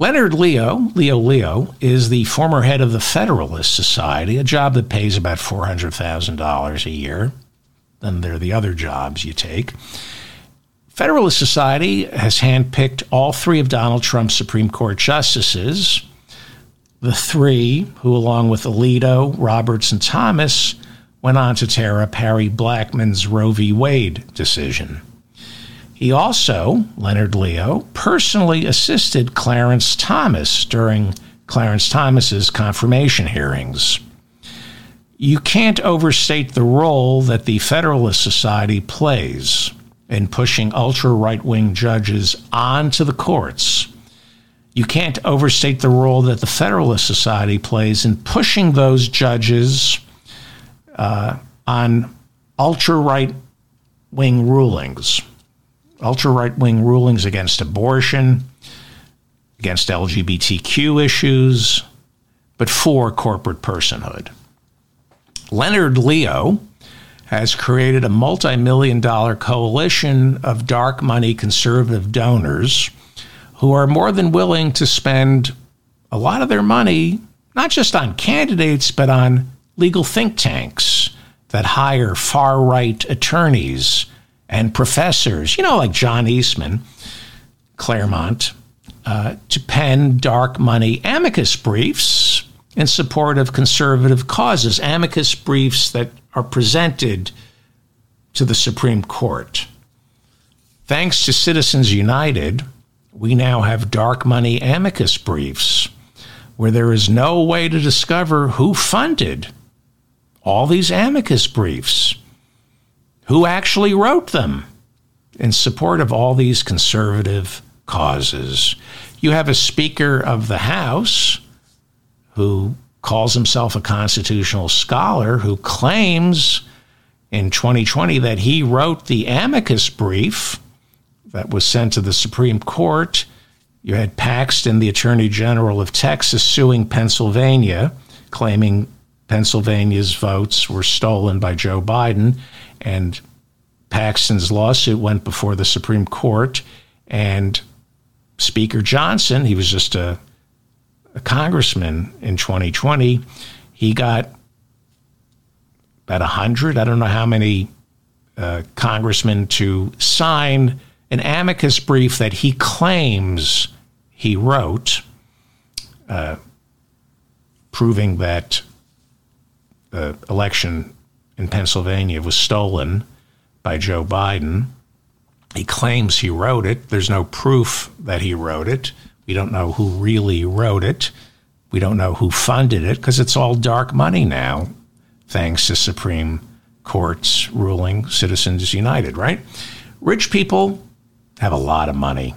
Leonard Leo, Leo Leo, is the former head of the Federalist Society, a job that pays about $400,000 a year. Then there are the other jobs you take. Federalist Society has handpicked all three of Donald Trump's Supreme Court justices, the three who, along with Alito, Roberts, and Thomas, went on to tear up Harry Blackmun's Roe v. Wade decision. He also, Leonard Leo, personally assisted Clarence Thomas during Clarence Thomas's confirmation hearings. You can't overstate the role that the Federalist Society plays in pushing ultra right wing judges onto the courts. You can't overstate the role that the Federalist Society plays in pushing those judges uh, on ultra right wing rulings, ultra right wing rulings against abortion, against LGBTQ issues, but for corporate personhood. Leonard Leo has created a multi million dollar coalition of dark money conservative donors who are more than willing to spend a lot of their money, not just on candidates, but on legal think tanks that hire far right attorneys and professors, you know, like John Eastman, Claremont, uh, to pen dark money amicus briefs in support of conservative causes, amicus briefs that are presented to the Supreme Court. Thanks to Citizens United, we now have dark money amicus briefs where there is no way to discover who funded all these amicus briefs, who actually wrote them in support of all these conservative causes. You have a Speaker of the House who calls himself a constitutional scholar who claims in 2020 that he wrote the amicus brief that was sent to the Supreme Court. You had Paxton, the Attorney General of Texas, suing Pennsylvania, claiming Pennsylvania's votes were stolen by Joe Biden. And Paxton's lawsuit went before the Supreme Court. And Speaker Johnson, he was just a congressman in 2020, he got about 100, I don't know how many uh, congressmen to sign an amicus brief that he claims he wrote, uh, proving that the election in Pennsylvania was stolen by Joe Biden. He claims he wrote it. There's no proof that he wrote it. We don't know who really wrote it. We don't know who funded it because it's all dark money now, thanks to Supreme Court's ruling, Citizens United, right? Rich people have a lot of money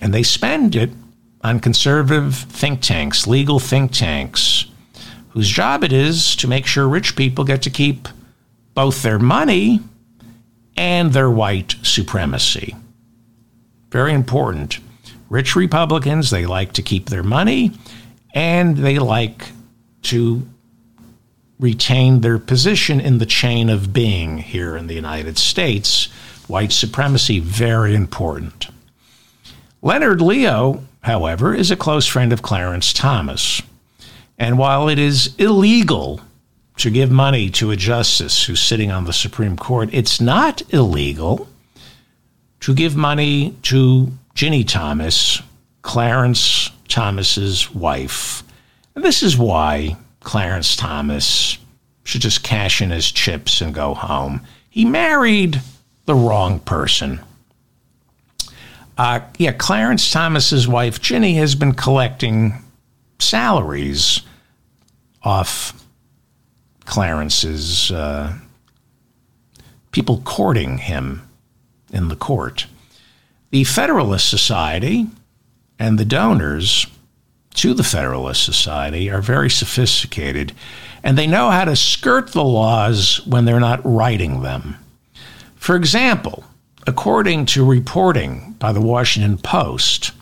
and they spend it on conservative think tanks, legal think tanks, whose job it is to make sure rich people get to keep both their money and their white supremacy. Very important. Rich Republicans, they like to keep their money and they like to retain their position in the chain of being here in the United States. White supremacy, very important. Leonard Leo, however, is a close friend of Clarence Thomas. And while it is illegal to give money to a justice who's sitting on the Supreme Court, it's not illegal to give money to Ginni Thomas, Clarence Thomas's wife. And this is why Clarence Thomas should just cash in his chips and go home. He married the wrong person. Uh, yeah, Clarence Thomas's wife, Ginni, has been collecting salaries off Clarence's uh, people courting him in the court. The Federalist Society and the donors to the Federalist Society are very sophisticated and they know how to skirt the laws when they're not writing them. For example, according to reporting by the Washington Post,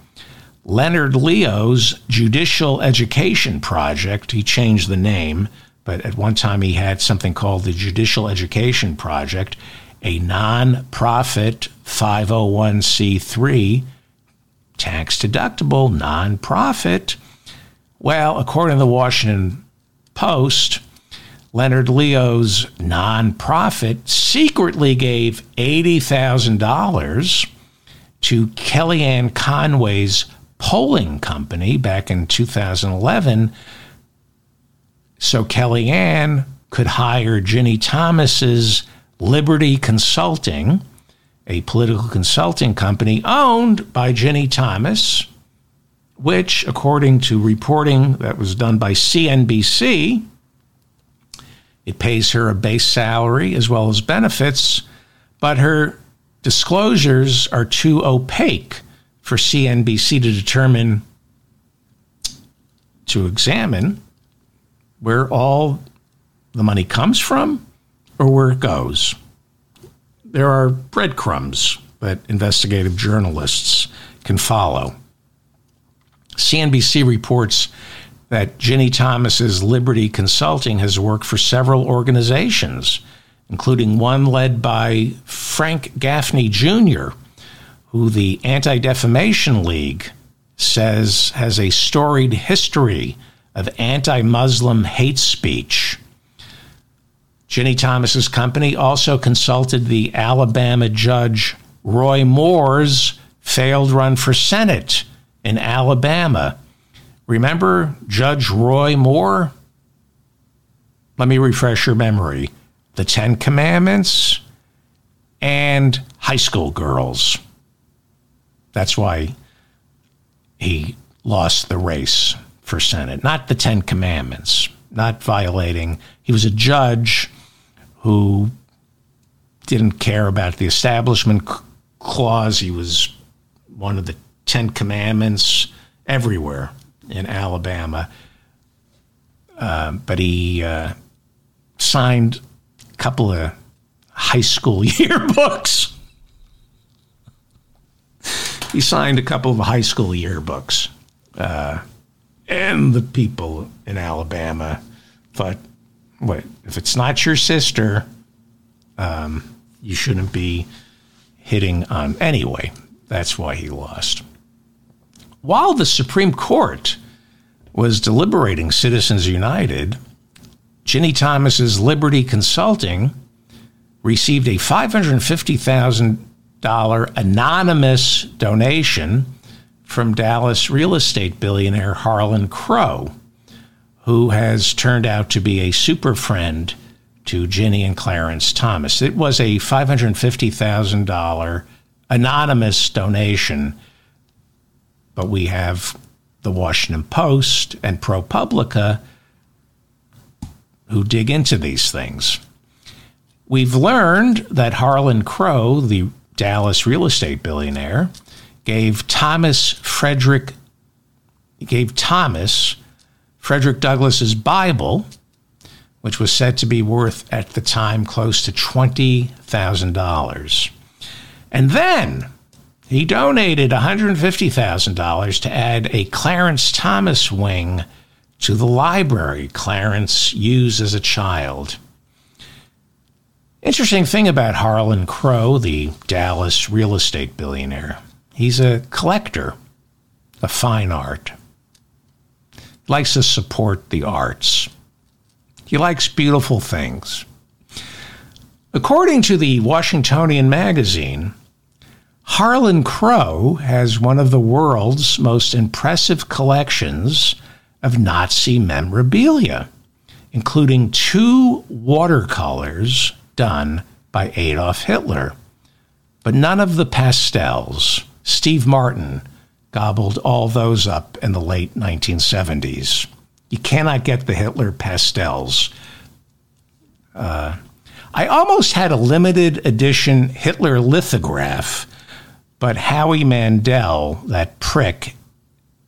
Leonard Leo's Judicial Education Project, he changed the name, but at one time he had something called the Judicial Education Project, a non-profit 501c3 tax deductible nonprofit. Well, according to the Washington Post, Leonard Leo's nonprofit secretly gave $80,000 to Kellyanne Conway's polling company back in 2011 so Kellyanne could hire Ginni Thomas's Liberty Consulting, a political consulting company owned by Ginni Thomas, which, according to reporting that was done by CNBC, it pays her a base salary as well as benefits, but her disclosures are too opaque for CNBC to determine, to examine where all the money comes from or where it goes. There are breadcrumbs that investigative journalists can follow. CNBC reports that Ginni Thomas's Liberty Consulting has worked for several organizations, including one led by Frank Gaffney Jr., who the Anti Defamation League says has a storied history of anti Muslim hate speech. Ginni Thomas's company also consulted the Alabama judge Roy Moore's failed run for Senate in Alabama. Remember Judge Roy Moore? Let me refresh your memory. The Ten Commandments and high school girls. That's why he lost the race for Senate, not the Ten Commandments, not violating. He was a judge who didn't care about the establishment clause. He was one of the Ten Commandments everywhere in Alabama. Uh, but he uh, signed a couple of high school yearbooks. he signed a couple of high school yearbooks. Uh, and the people in Alabama thought, "What if it's not your sister? Um, you shouldn't be hitting on anyway." That's why he lost. While the Supreme Court was deliberating Citizens United, Ginni Thomas's Liberty Consulting received a $550,000 anonymous donation from Dallas real estate billionaire Harlan Crow, who has turned out to be a super friend to Ginni and Clarence Thomas. It was a $550,000 anonymous donation, but we have the Washington Post and ProPublica who dig into these things. We've learned that Harlan Crow, the Dallas real estate billionaire, gave Thomas Frederick gave Thomas Frederick Douglass's Bible, which was said to be worth at the time close to $20,000. And then he donated $150,000 to add a Clarence Thomas wing to the library Clarence used as a child. Interesting thing about Harlan Crow, the Dallas real estate billionaire. He's a collector of fine art. Likes to support the arts. He likes beautiful things. According to the Washingtonian magazine, Harlan Crow has one of the world's most impressive collections of Nazi memorabilia, including two watercolors done by Adolf Hitler, but none of the pastels. Steve Martin gobbled all those up in the late 1970s. You cannot get the Hitler pastels Uh, I almost had a limited edition Hitler lithograph, but Howie Mandel, that prick,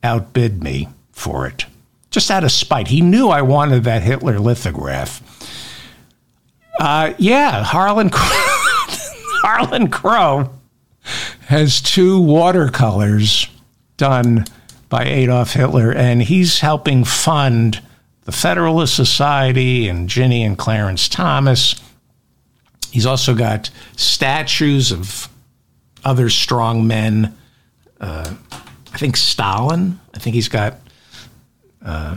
outbid me for it. Just out of spite. He knew I wanted that Hitler lithograph. Uh, yeah, Harlan, Harlan Crow has two watercolors done by Adolf Hitler, and he's helping fund the Federalist Society and Ginni and Clarence Thomas. He's also got statues of other strong men. Uh, I think Stalin. I think he's got. Uh,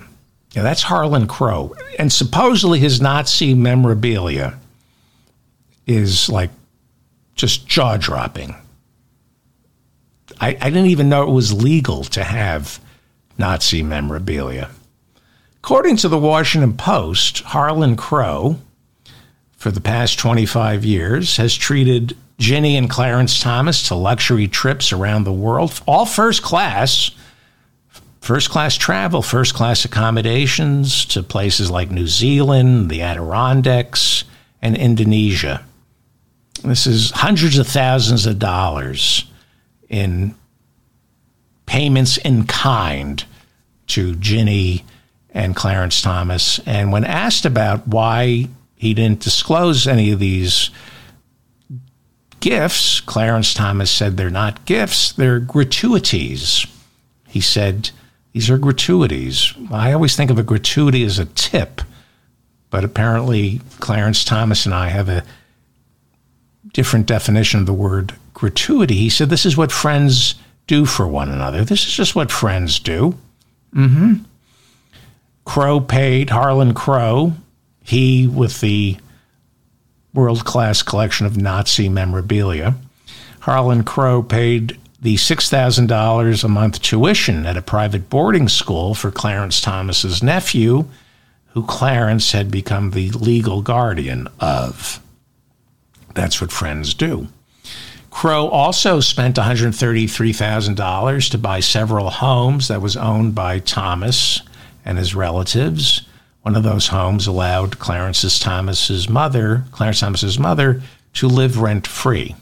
yeah, that's Harlan Crow, and supposedly his Nazi memorabilia is like just jaw dropping. I, I didn't even know it was legal to have Nazi memorabilia. According to the Washington Post, Harlan Crow, for the past 25 years, has treated Ginni and Clarence Thomas to luxury trips around the world, all first class, first class travel, first class accommodations to places like New Zealand, the Adirondacks, and Indonesia. This is hundreds of thousands of dollars in payments in kind to Ginni and Clarence Thomas. And when asked about why he didn't disclose any of these gifts, Clarence Thomas said they're not gifts, they're gratuities. He said, These are gratuities. I always think of a gratuity as a tip, but apparently Clarence Thomas and I have a different definition of the word gratuity. He said, This is what friends do for one another. This is just what friends do. Mm-hmm. Crow paid Harlan Crow, he with the world class collection of Nazi memorabilia. Harlan Crow paid the $6,000 a month tuition at a private boarding school for Clarence Thomas's nephew, who Clarence had become the legal guardian of. That's what friends do. Crow also spent $133,000 to buy several homes that was owned by Thomas and his relatives. One of those homes allowed Clarence Thomas's mother, Clarence Thomas's mother, to live rent free,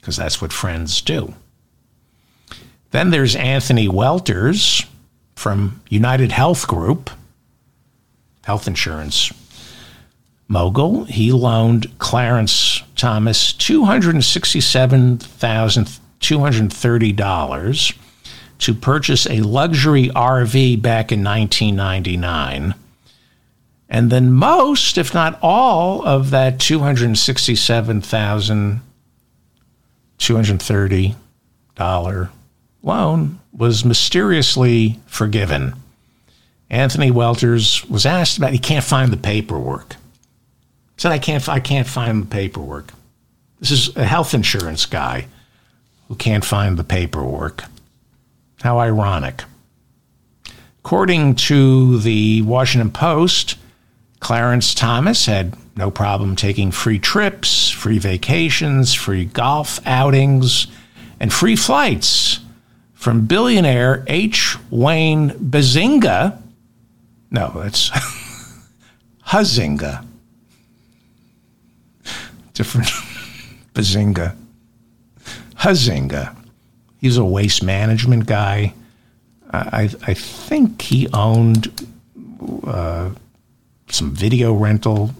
because that's what friends do. Then there's Anthony Welters from United Health Group, health insurance mogul. He loaned Clarence Thomas $267,230 to purchase a luxury RV back in 1999. And then most, if not all, of that $267,230 loan was mysteriously forgiven. Anthony Welters was asked about he can't find the paperwork. Said I can't I can't find the paperwork. This is a health insurance guy who can't find the paperwork. How ironic. According to the Washington Post, Clarence Thomas had no problem taking free trips, free vacations, free golf outings, and free flights from billionaire H. Wayne Bazinga. No, that's Huizenga different Bazinga. Huizenga. He's a waste management guy. I, I think he owned uh, some video rental.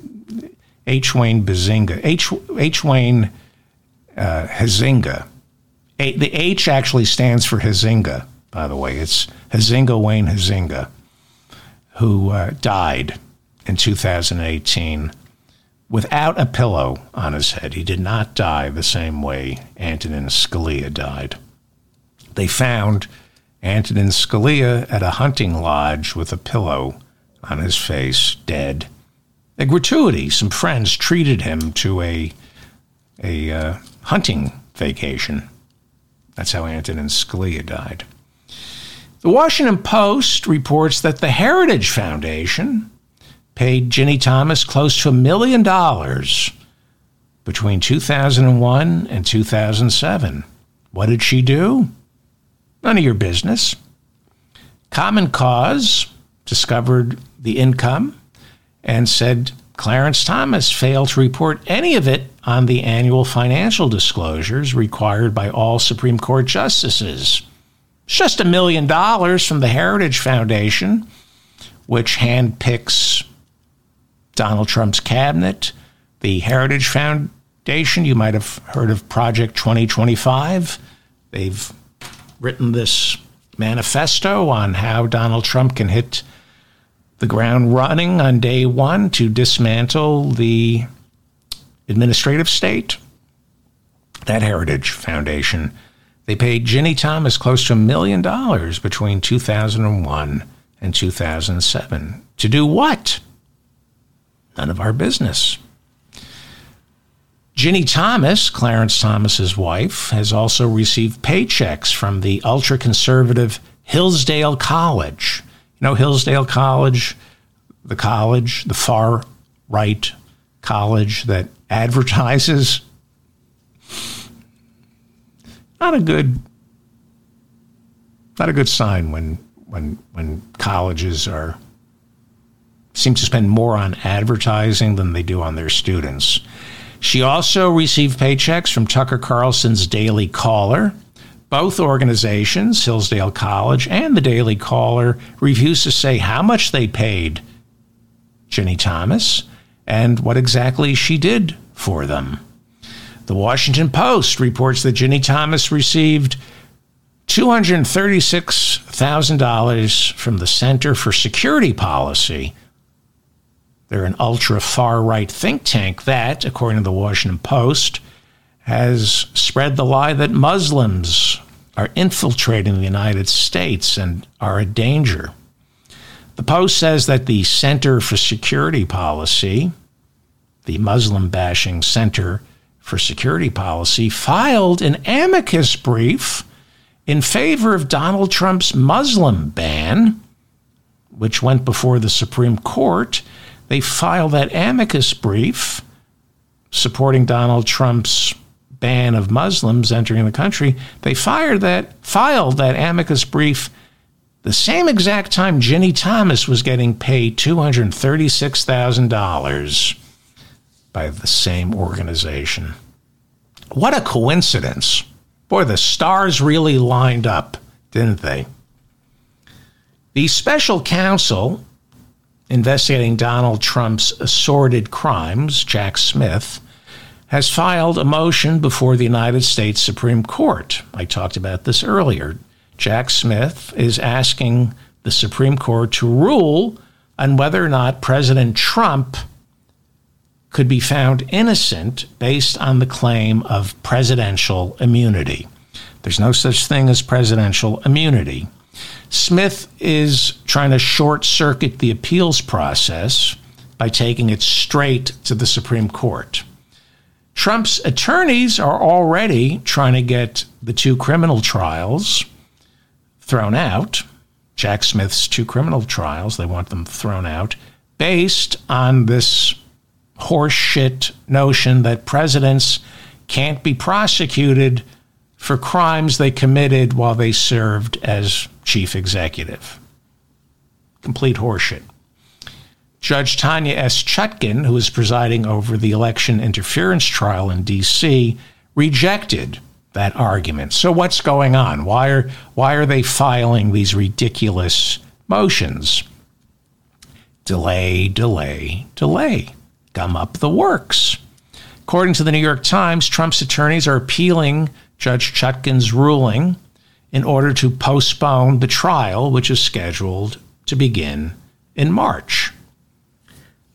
H. Wayne Bazinga. H. H. Wayne uh, Huizenga. A, the H actually stands for Huizenga, by the way. It's Huizenga Wayne Huizenga, who uh, died in 2018 without a pillow on his head. He did not die the same way Antonin Scalia died. They found Antonin Scalia at a hunting lodge with a pillow on his face, dead. A gratuity. Some friends treated him to a a uh, hunting vacation. That's how Antonin Scalia died. The Washington Post reports that the Heritage Foundation paid Ginni Thomas close to a million dollars between 2001 and 2007. What did she do? None of your business. Common Cause discovered the income and said Clarence Thomas failed to report any of it on the annual financial disclosures required by all Supreme Court justices. It's just a million dollars from the Heritage Foundation, which handpicks Donald Trump's cabinet. The Heritage Foundation, you might have heard of Project 2025. They've written this manifesto on how Donald Trump can hit the ground running on day one to dismantle the administrative state. That Heritage Foundation, they paid Ginni Thomas close to a million dollars between 2001 and 2007. To do what? None of our business. Ginni Thomas, Clarence Thomas's wife, has also received paychecks from the ultra conservative Hillsdale College. You know, Hillsdale College, the college, the far right college that advertises. Not a good not a good sign when when when colleges are seem to spend more on advertising than they do on their students. She also received paychecks from Tucker Carlson's Daily Caller. Both organizations, Hillsdale College and the Daily Caller, refused to say how much they paid Ginni Thomas and what exactly she did for them. The Washington Post reports that Ginni Thomas received $236,000 from the Center for Security Policy they're an ultra far right think tank that, according to the Washington Post, has spread the lie that Muslims are infiltrating the United States and are a danger. The Post says that the Center for Security Policy, the Muslim bashing Center for Security Policy, filed an amicus brief in favor of Donald Trump's Muslim ban, which went before the Supreme Court they filed that amicus brief supporting Donald Trump's ban of Muslims entering the country. They fired that, filed that amicus brief the same exact time Ginni Thomas was getting paid $236,000 by the same organization. What a coincidence. Boy, the stars really lined up, didn't they? The special counsel investigating Donald Trump's assorted crimes, Jack Smith, has filed a motion before the United States Supreme Court. I talked about this earlier. Jack Smith is asking the Supreme Court to rule on whether or not President Trump could be found innocent based on the claim of presidential immunity. There's no such thing as presidential immunity. Smith is trying to short circuit the appeals process by taking it straight to the Supreme Court. Trump's attorneys are already trying to get the two criminal trials thrown out. Jack Smith's two criminal trials, they want them thrown out based on this horseshit notion that presidents can't be prosecuted for crimes they committed while they served as chief executive. Complete horseshit. Judge Tanya S. Chutkan, who is presiding over the election interference trial in D.C., rejected that argument. So what's going on? Why are why are they filing these ridiculous motions? Delay, delay, delay. Gum up the works. According to the New York Times, Trump's attorneys are appealing Judge Chutkan's ruling in order to postpone the trial, which is scheduled to begin in March.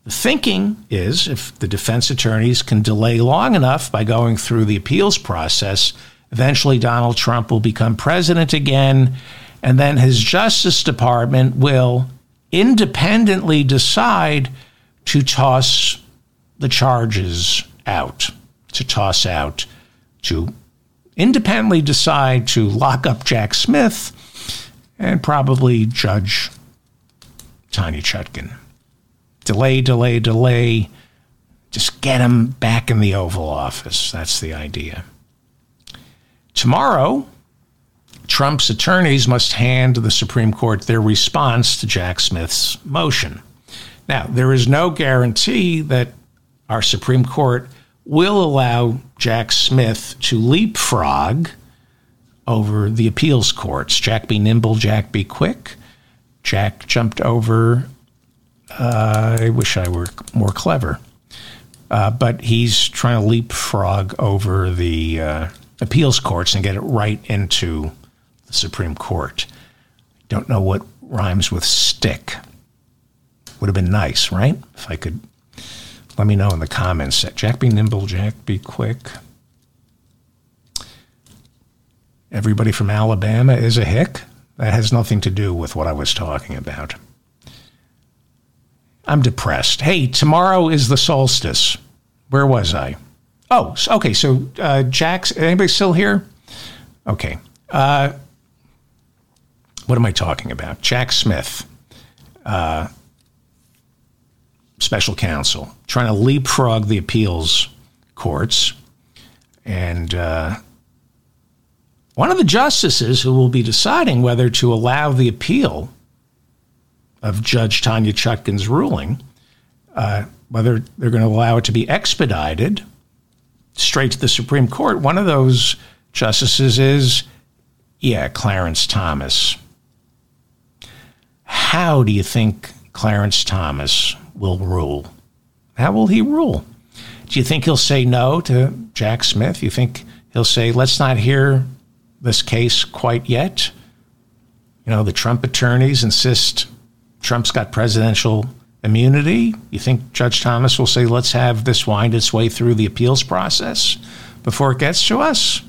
The thinking is if the defense attorneys can delay long enough by going through the appeals process, eventually Donald Trump will become president again, and then his Justice Department will independently decide to toss the charges out, to toss out, to independently decide to lock up Jack Smith and probably Judge Tanya Chutkan. Delay, delay, delay. Just get him back in the Oval Office. That's the idea. Tomorrow, Trump's attorneys must hand the Supreme Court their response to Jack Smith's motion. Now, there is no guarantee that our Supreme Court will allow Jack Smith to leapfrog over the appeals courts. Jack be nimble, Jack be quick. Jack jumped over. Uh, I wish I were more clever. Uh, but he's trying to leapfrog over the uh, appeals courts and get it right into the Supreme Court. Don't know what rhymes with stick. Would have been nice, right? If I could let me know in the comments. Jack be nimble, Jack be quick. Everybody from Alabama is a hick. That has nothing to do with what I was talking about. I'm depressed. Hey, tomorrow is the solstice. Where was I? Oh, okay. So uh, Jack's. Anybody still here? Okay. Uh, what am I talking about? Jack Smith, uh, special counsel, trying to leapfrog the appeals courts, and uh, one of the justices who will be deciding whether to allow the appeal of Judge Tanya Chutkan's ruling, uh, whether they're going to allow it to be expedited straight to the Supreme Court, one of those justices is, yeah, Clarence Thomas. How do you think Clarence Thomas will rule? How will he rule? Do you think he'll say no to Jack Smith? You think he'll say, let's not hear this case quite yet. You know, the Trump attorneys insist Trump's got presidential immunity. You think Judge Thomas will say, let's have this wind its way through the appeals process before it gets to us?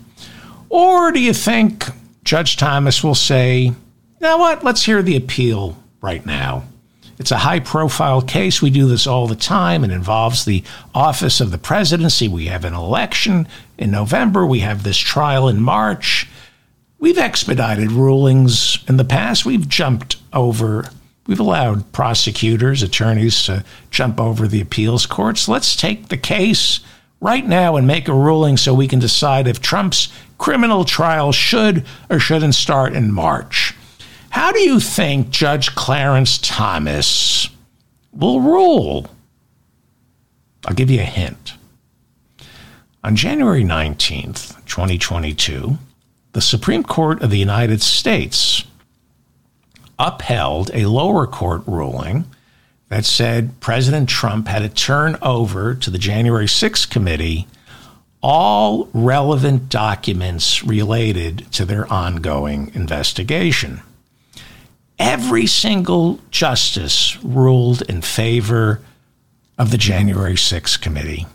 Or do you think Judge Thomas will say, you know what, let's hear the appeal right now? It's a high profile case. We do this all the time. It involves the office of the presidency. We have an election in November. We have this trial in March. We've expedited rulings in the past. We've jumped over, we've allowed prosecutors, attorneys to jump over the appeals courts. Let's take the case right now and make a ruling so we can decide if Trump's criminal trial should or shouldn't start in March. How do you think Judge Clarence Thomas will rule? I'll give you a hint. On January 19th, 2022, the Supreme Court of the United States upheld a lower court ruling that said President Trump had to turn over to the January 6th committee all relevant documents related to their ongoing investigation. Every single justice ruled in favor of the January 6th committee.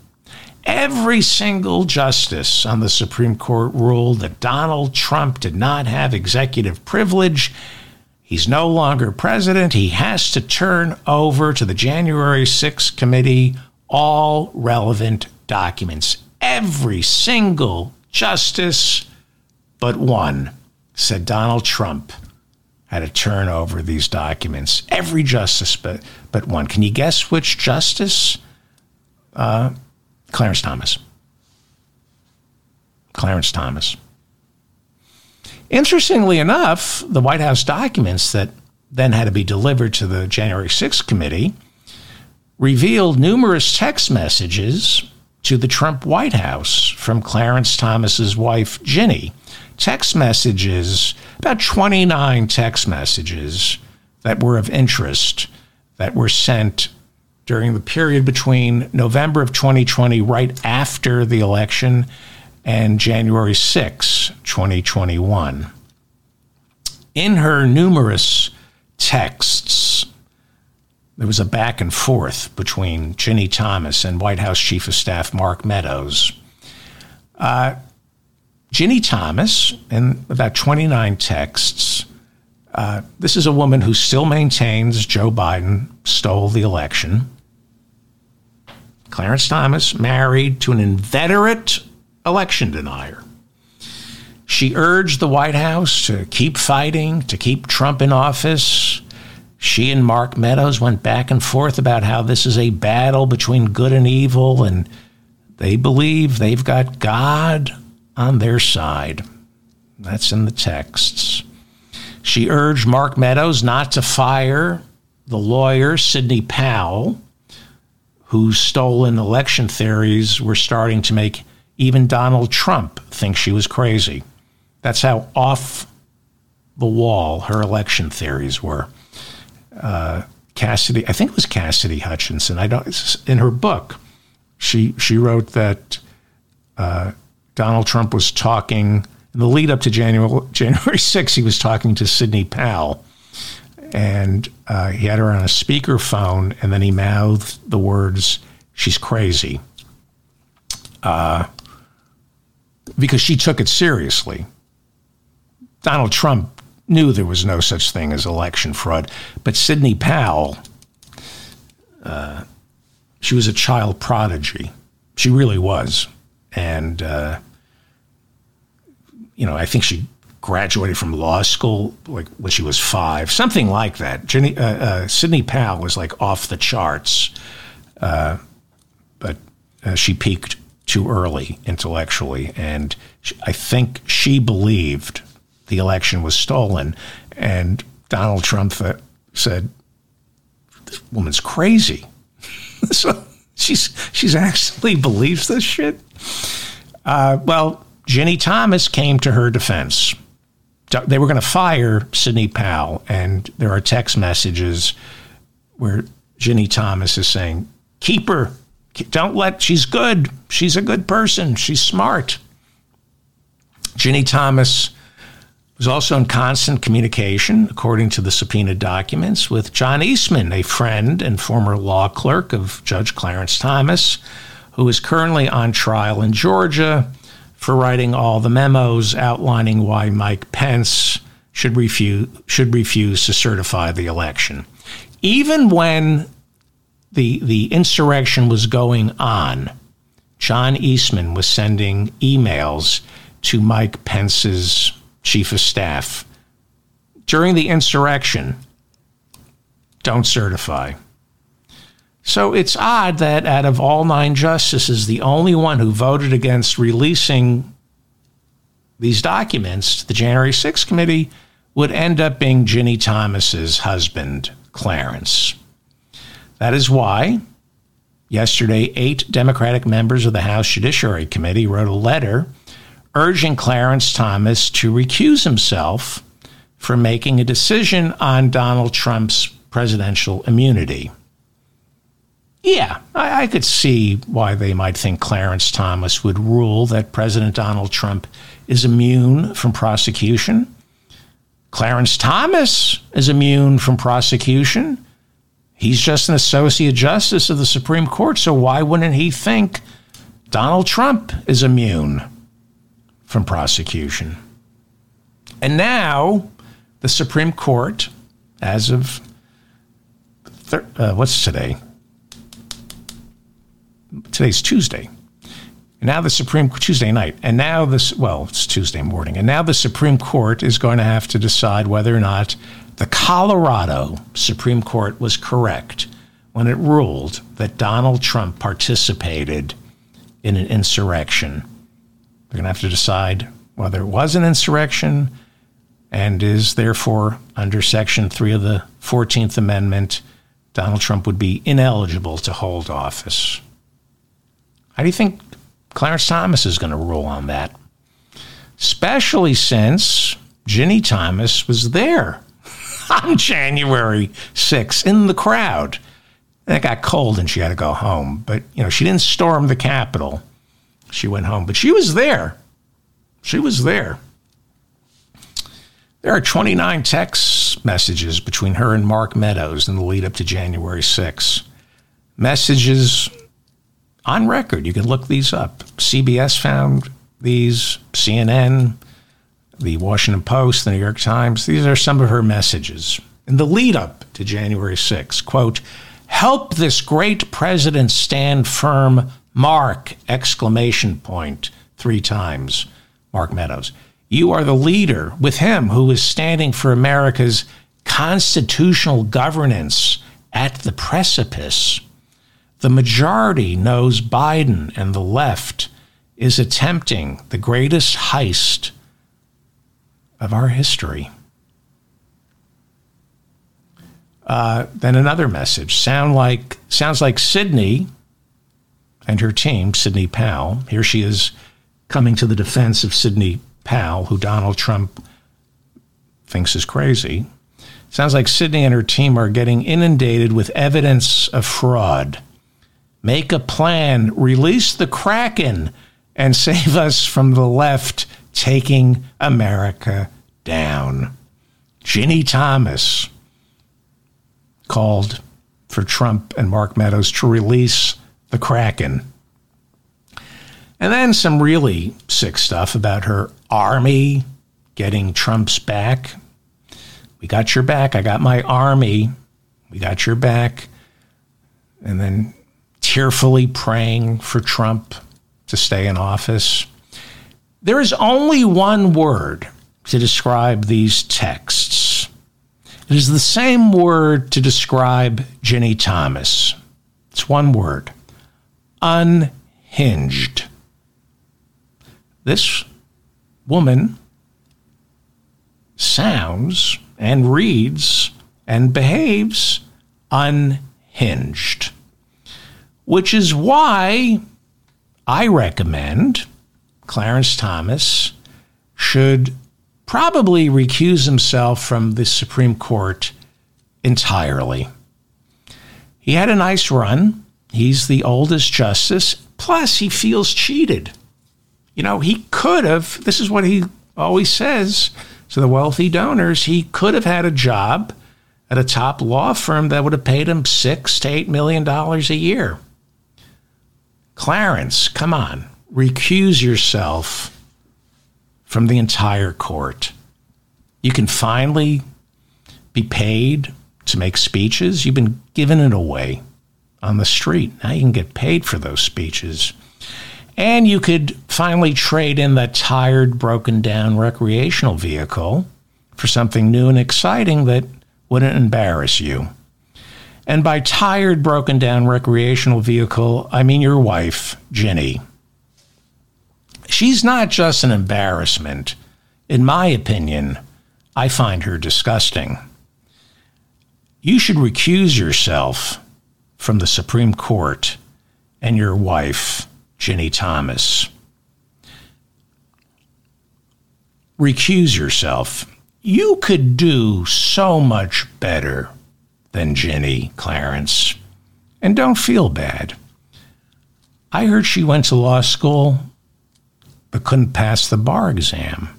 Every single justice on the Supreme Court ruled that Donald Trump did not have executive privilege. He's no longer president. He has to turn over to the January 6th committee all relevant documents. Every single justice but one said Donald Trump had to turn over these documents. Every justice but, but one. Can you guess which justice? Uh, Clarence Thomas. Clarence Thomas. Interestingly enough, the White House documents that then had to be delivered to the January 6th committee revealed numerous text messages to the Trump White House from Clarence Thomas's wife, Ginni. Text messages, about 29 text messages that were of interest that were sent during the period between November of 2020, right after the election, and January 6, 2021. In her numerous texts, there was a back and forth between Ginni Thomas and White House Chief of Staff Mark Meadows. Uh, Ginni Thomas, in about 29 texts, uh, this is a woman who still maintains Joe Biden stole the election. Clarence Thomas married to an inveterate election denier. She urged the White House to keep fighting, to keep Trump in office. She and Mark Meadows went back and forth about how this is a battle between good and evil, and they believe they've got God on their side. That's in the texts. She urged Mark Meadows not to fire the lawyer, Sidney Powell, whose stolen election theories were starting to make even Donald Trump think she was crazy. That's how off the wall her election theories were. Uh, Cassidy, I think it was Cassidy Hutchinson. I don't. In her book, she she wrote that uh, Donald Trump was talking in the lead up to January January 6th. He was talking to Sidney Powell, and uh, he had her on a speakerphone, and then he mouthed the words, "She's crazy," uh, because she took it seriously. Donald Trump knew there was no such thing as election fraud, but Sidney Powell, uh, she was a child prodigy. She really was, and uh, you know, I think she graduated from law school like when she was five, something like that. Jenny, uh, uh, Sidney Powell was like off the charts, uh, but uh, she peaked too early intellectually, and she, I think she believed the election was stolen, and Donald Trump said, "This woman's crazy." so she's she's actually believes this shit. Uh, well, Ginni Thomas came to her defense they were going to fire Sidney Powell, and there are text messages where Ginni Thomas is saying, "Keep her. Don't let. She's good. She's a good person. She's smart." Ginni Thomas was also in constant communication, according to the subpoena documents, with John Eastman, a friend and former law clerk of Judge Clarence Thomas, who is currently on trial in Georgia for writing all the memos outlining why Mike Pence should refuse should refuse to certify the election. Even when the the insurrection was going on, John Eastman was sending emails to Mike Pence's chief of staff during the insurrection. Don't certify. So it's odd that out of all nine justices, the only one who voted against releasing these documents to the January 6th committee would end up being Ginni Thomas's husband, Clarence. That is why yesterday eight Democratic members of the House Judiciary Committee wrote a letter urging Clarence Thomas to recuse himself from making a decision on Donald Trump's presidential immunity. Yeah, I, I, could see why they might think Clarence Thomas would rule that President Donald Trump is immune from prosecution. Clarence Thomas is immune from prosecution. He's just an associate justice of the Supreme Court, so why wouldn't he think Donald Trump is immune from prosecution? And now the Supreme Court, as of thir- uh, what's today? today's Tuesday. And now the Supreme Tuesday night, and now this well, it's Tuesday morning, and now the Supreme Court is going to have to decide whether or not the Colorado Supreme Court was correct when it ruled that Donald Trump participated in an insurrection. They're going to have to decide whether it was an insurrection and is therefore under Section 3 of the 14th Amendment, Donald Trump would be ineligible to hold office. How do you think Clarence Thomas is going to rule on that? Especially since Ginni Thomas was there on January 6th in the crowd. And it got cold and she had to go home. But, you know, she didn't storm the Capitol. She went home. But she was there. She was there. There are 29 text messages between her and Mark Meadows in the lead up to January 6th. Messages on record. You can look these up. CBS found these, CNN, the Washington Post, the New York Times. These are some of her messages in the lead up to January 6. Quote, help this great president stand firm, Mark, exclamation point, three times. Mark Meadows. You are the leader with him who is standing for America's constitutional governance at the precipice the majority knows Biden and the left is attempting the greatest heist of our history. Uh, then another message sound like sounds like Sidney and her team, Sidney Powell. Here she is coming to the defense of Sidney Powell, who Donald Trump thinks is crazy. Sounds like Sidney and her team are getting inundated with evidence of fraud. Make a plan, release the Kraken, and save us from the left taking America down. Ginni Thomas called for Trump and Mark Meadows to release the Kraken. And then some really sick stuff about her army getting Trump's back. We got your back. I got my army. We got your back. And then tearfully praying for Trump to stay in office. There is only one word to describe these texts. It is the same word to describe Ginni Thomas. It's one word unhinged. This woman sounds and reads and behaves unhinged, which is why I recommend Clarence Thomas should probably recuse himself from the Supreme Court entirely. He had a nice run. He's the oldest justice. Plus, he feels cheated. You know, he could have, this is what he always says to the wealthy donors, he could have had a job at a top law firm that would have paid him six to eight million dollars a year. Clarence, come on, recuse yourself from the entire court. You can finally be paid to make speeches. You've been giving it away on the street. Now you can get paid for those speeches. And you could finally trade in that tired, broken down recreational vehicle for something new and exciting that wouldn't embarrass you. And by tired, broken down recreational vehicle, I mean your wife, Ginni. She's not just an embarrassment. In my opinion, I find her disgusting. You should recuse yourself from the Supreme Court and your wife Ginni Thomas. Recuse yourself. You could do so much better than Ginni, Clarence. And don't feel bad. I heard she went to law school but couldn't pass the bar exam.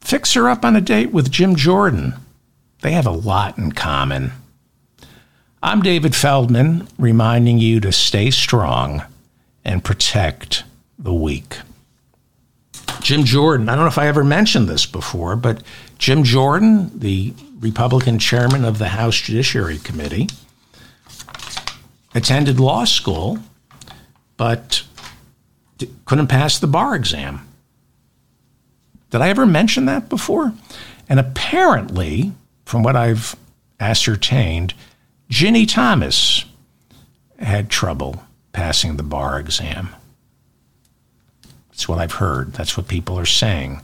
Fix her up on a date with Jim Jordan. They have a lot in common. I'm David Feldman, reminding you to stay strong and protect the weak. Jim Jordan, I don't know if I ever mentioned this before, but Jim Jordan, the Republican chairman of the House Judiciary Committee, attended law school, but couldn't pass the bar exam. Did I ever mention that before? And apparently, from what I've ascertained, Ginni Thomas had trouble passing the bar exam. That's what I've heard. That's what people are saying.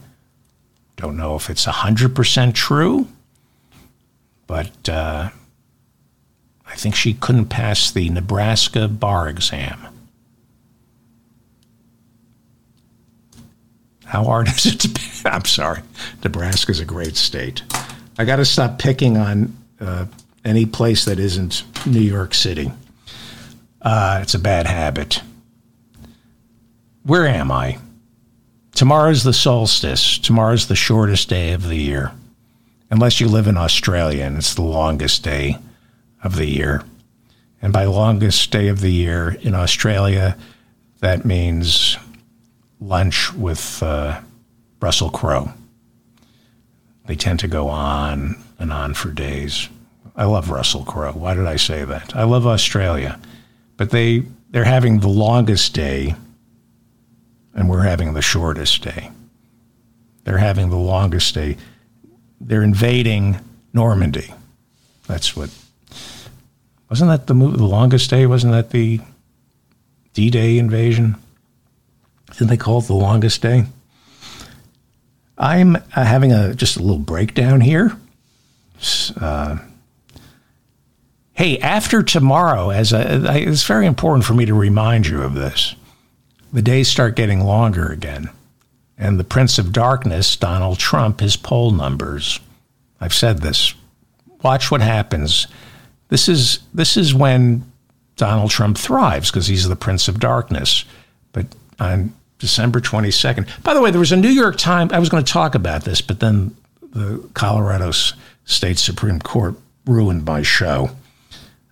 Don't know if it's 100% true, but uh, I think she couldn't pass the Nebraska bar exam. How hard is it to? Pay? I'm sorry, Nebraska's a great state. I got to stop picking on uh, any place that isn't New York City. Uh, it's a bad habit. Where am I? Tomorrow's the solstice. Tomorrow's the shortest day of the year. Unless you live in Australia and it's the longest day of the year. And by longest day of the year in Australia, that means lunch with uh, Russell Crowe. They tend to go on and on for days. I love Russell Crowe. Why did I say that? I love Australia but they they're having the longest day and we're having the shortest day. They're having the longest day. They're invading Normandy. That's what wasn't that the the longest day? Wasn't that the D-Day invasion? Didn't they call it the longest day? I'm uh, having a just a little breakdown here. Uh, Hey, after tomorrow, as it's very important for me to remind you of this. The days start getting longer again. And the Prince of Darkness, Donald Trump, his poll numbers. I've said this. Watch what happens. This is this is when Donald Trump thrives because he's the Prince of Darkness. But on December 22nd, by the way, there was a New York Times. I was going to talk about this, but then the Colorado State Supreme Court ruined my show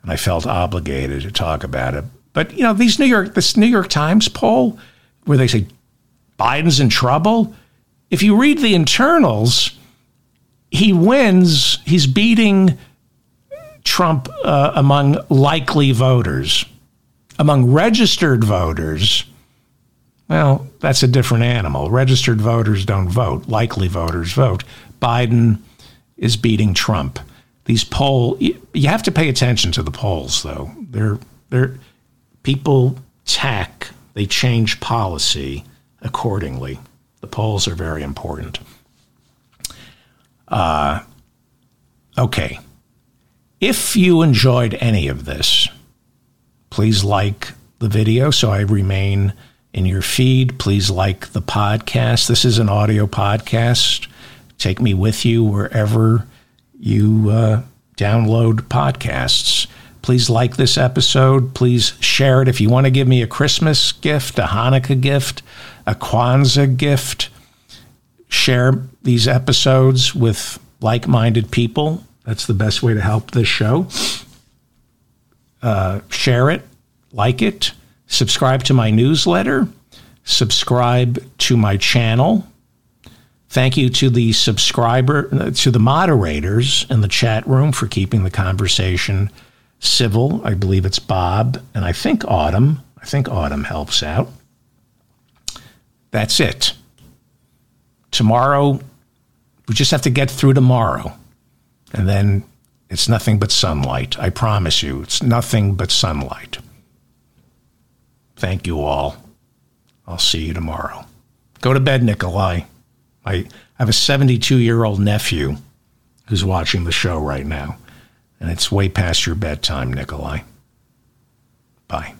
and I felt obligated to talk about it. But you know, these New York this New York Times poll where they say Biden's in trouble, if you read the internals, he wins, he's beating Trump uh, among likely voters. Among registered voters, well, that's a different animal. Registered voters don't vote, likely voters vote. Biden is beating Trump these poll you have to pay attention to the polls though. They're they're people tack they change policy accordingly. The polls are very important. Uh, okay. If you enjoyed any of this please like the video so i remain in your feed. Please like the podcast. This is an audio podcast. Take me with you wherever you uh, download podcasts. Please like this episode. Please share it. If you want to give me a Christmas gift, a Hanukkah gift, a Kwanzaa gift, share these episodes with like minded people. That's the best way to help this show. Uh, share it, like it, subscribe to my newsletter, subscribe to my channel Thank you to the subscriber, uh, to the moderators in the chat room for keeping the conversation civil. I believe it's Bob and I think Autumn. I think Autumn helps out. That's it. Tomorrow, we just have to get through tomorrow. And then it's nothing but sunlight. I promise you, it's nothing but sunlight. Thank you all. I'll see you tomorrow. Go to bed, Nikolai. I have a 72 year old nephew who's watching the show right now, and it's way past your bedtime, Nikolai. Bye.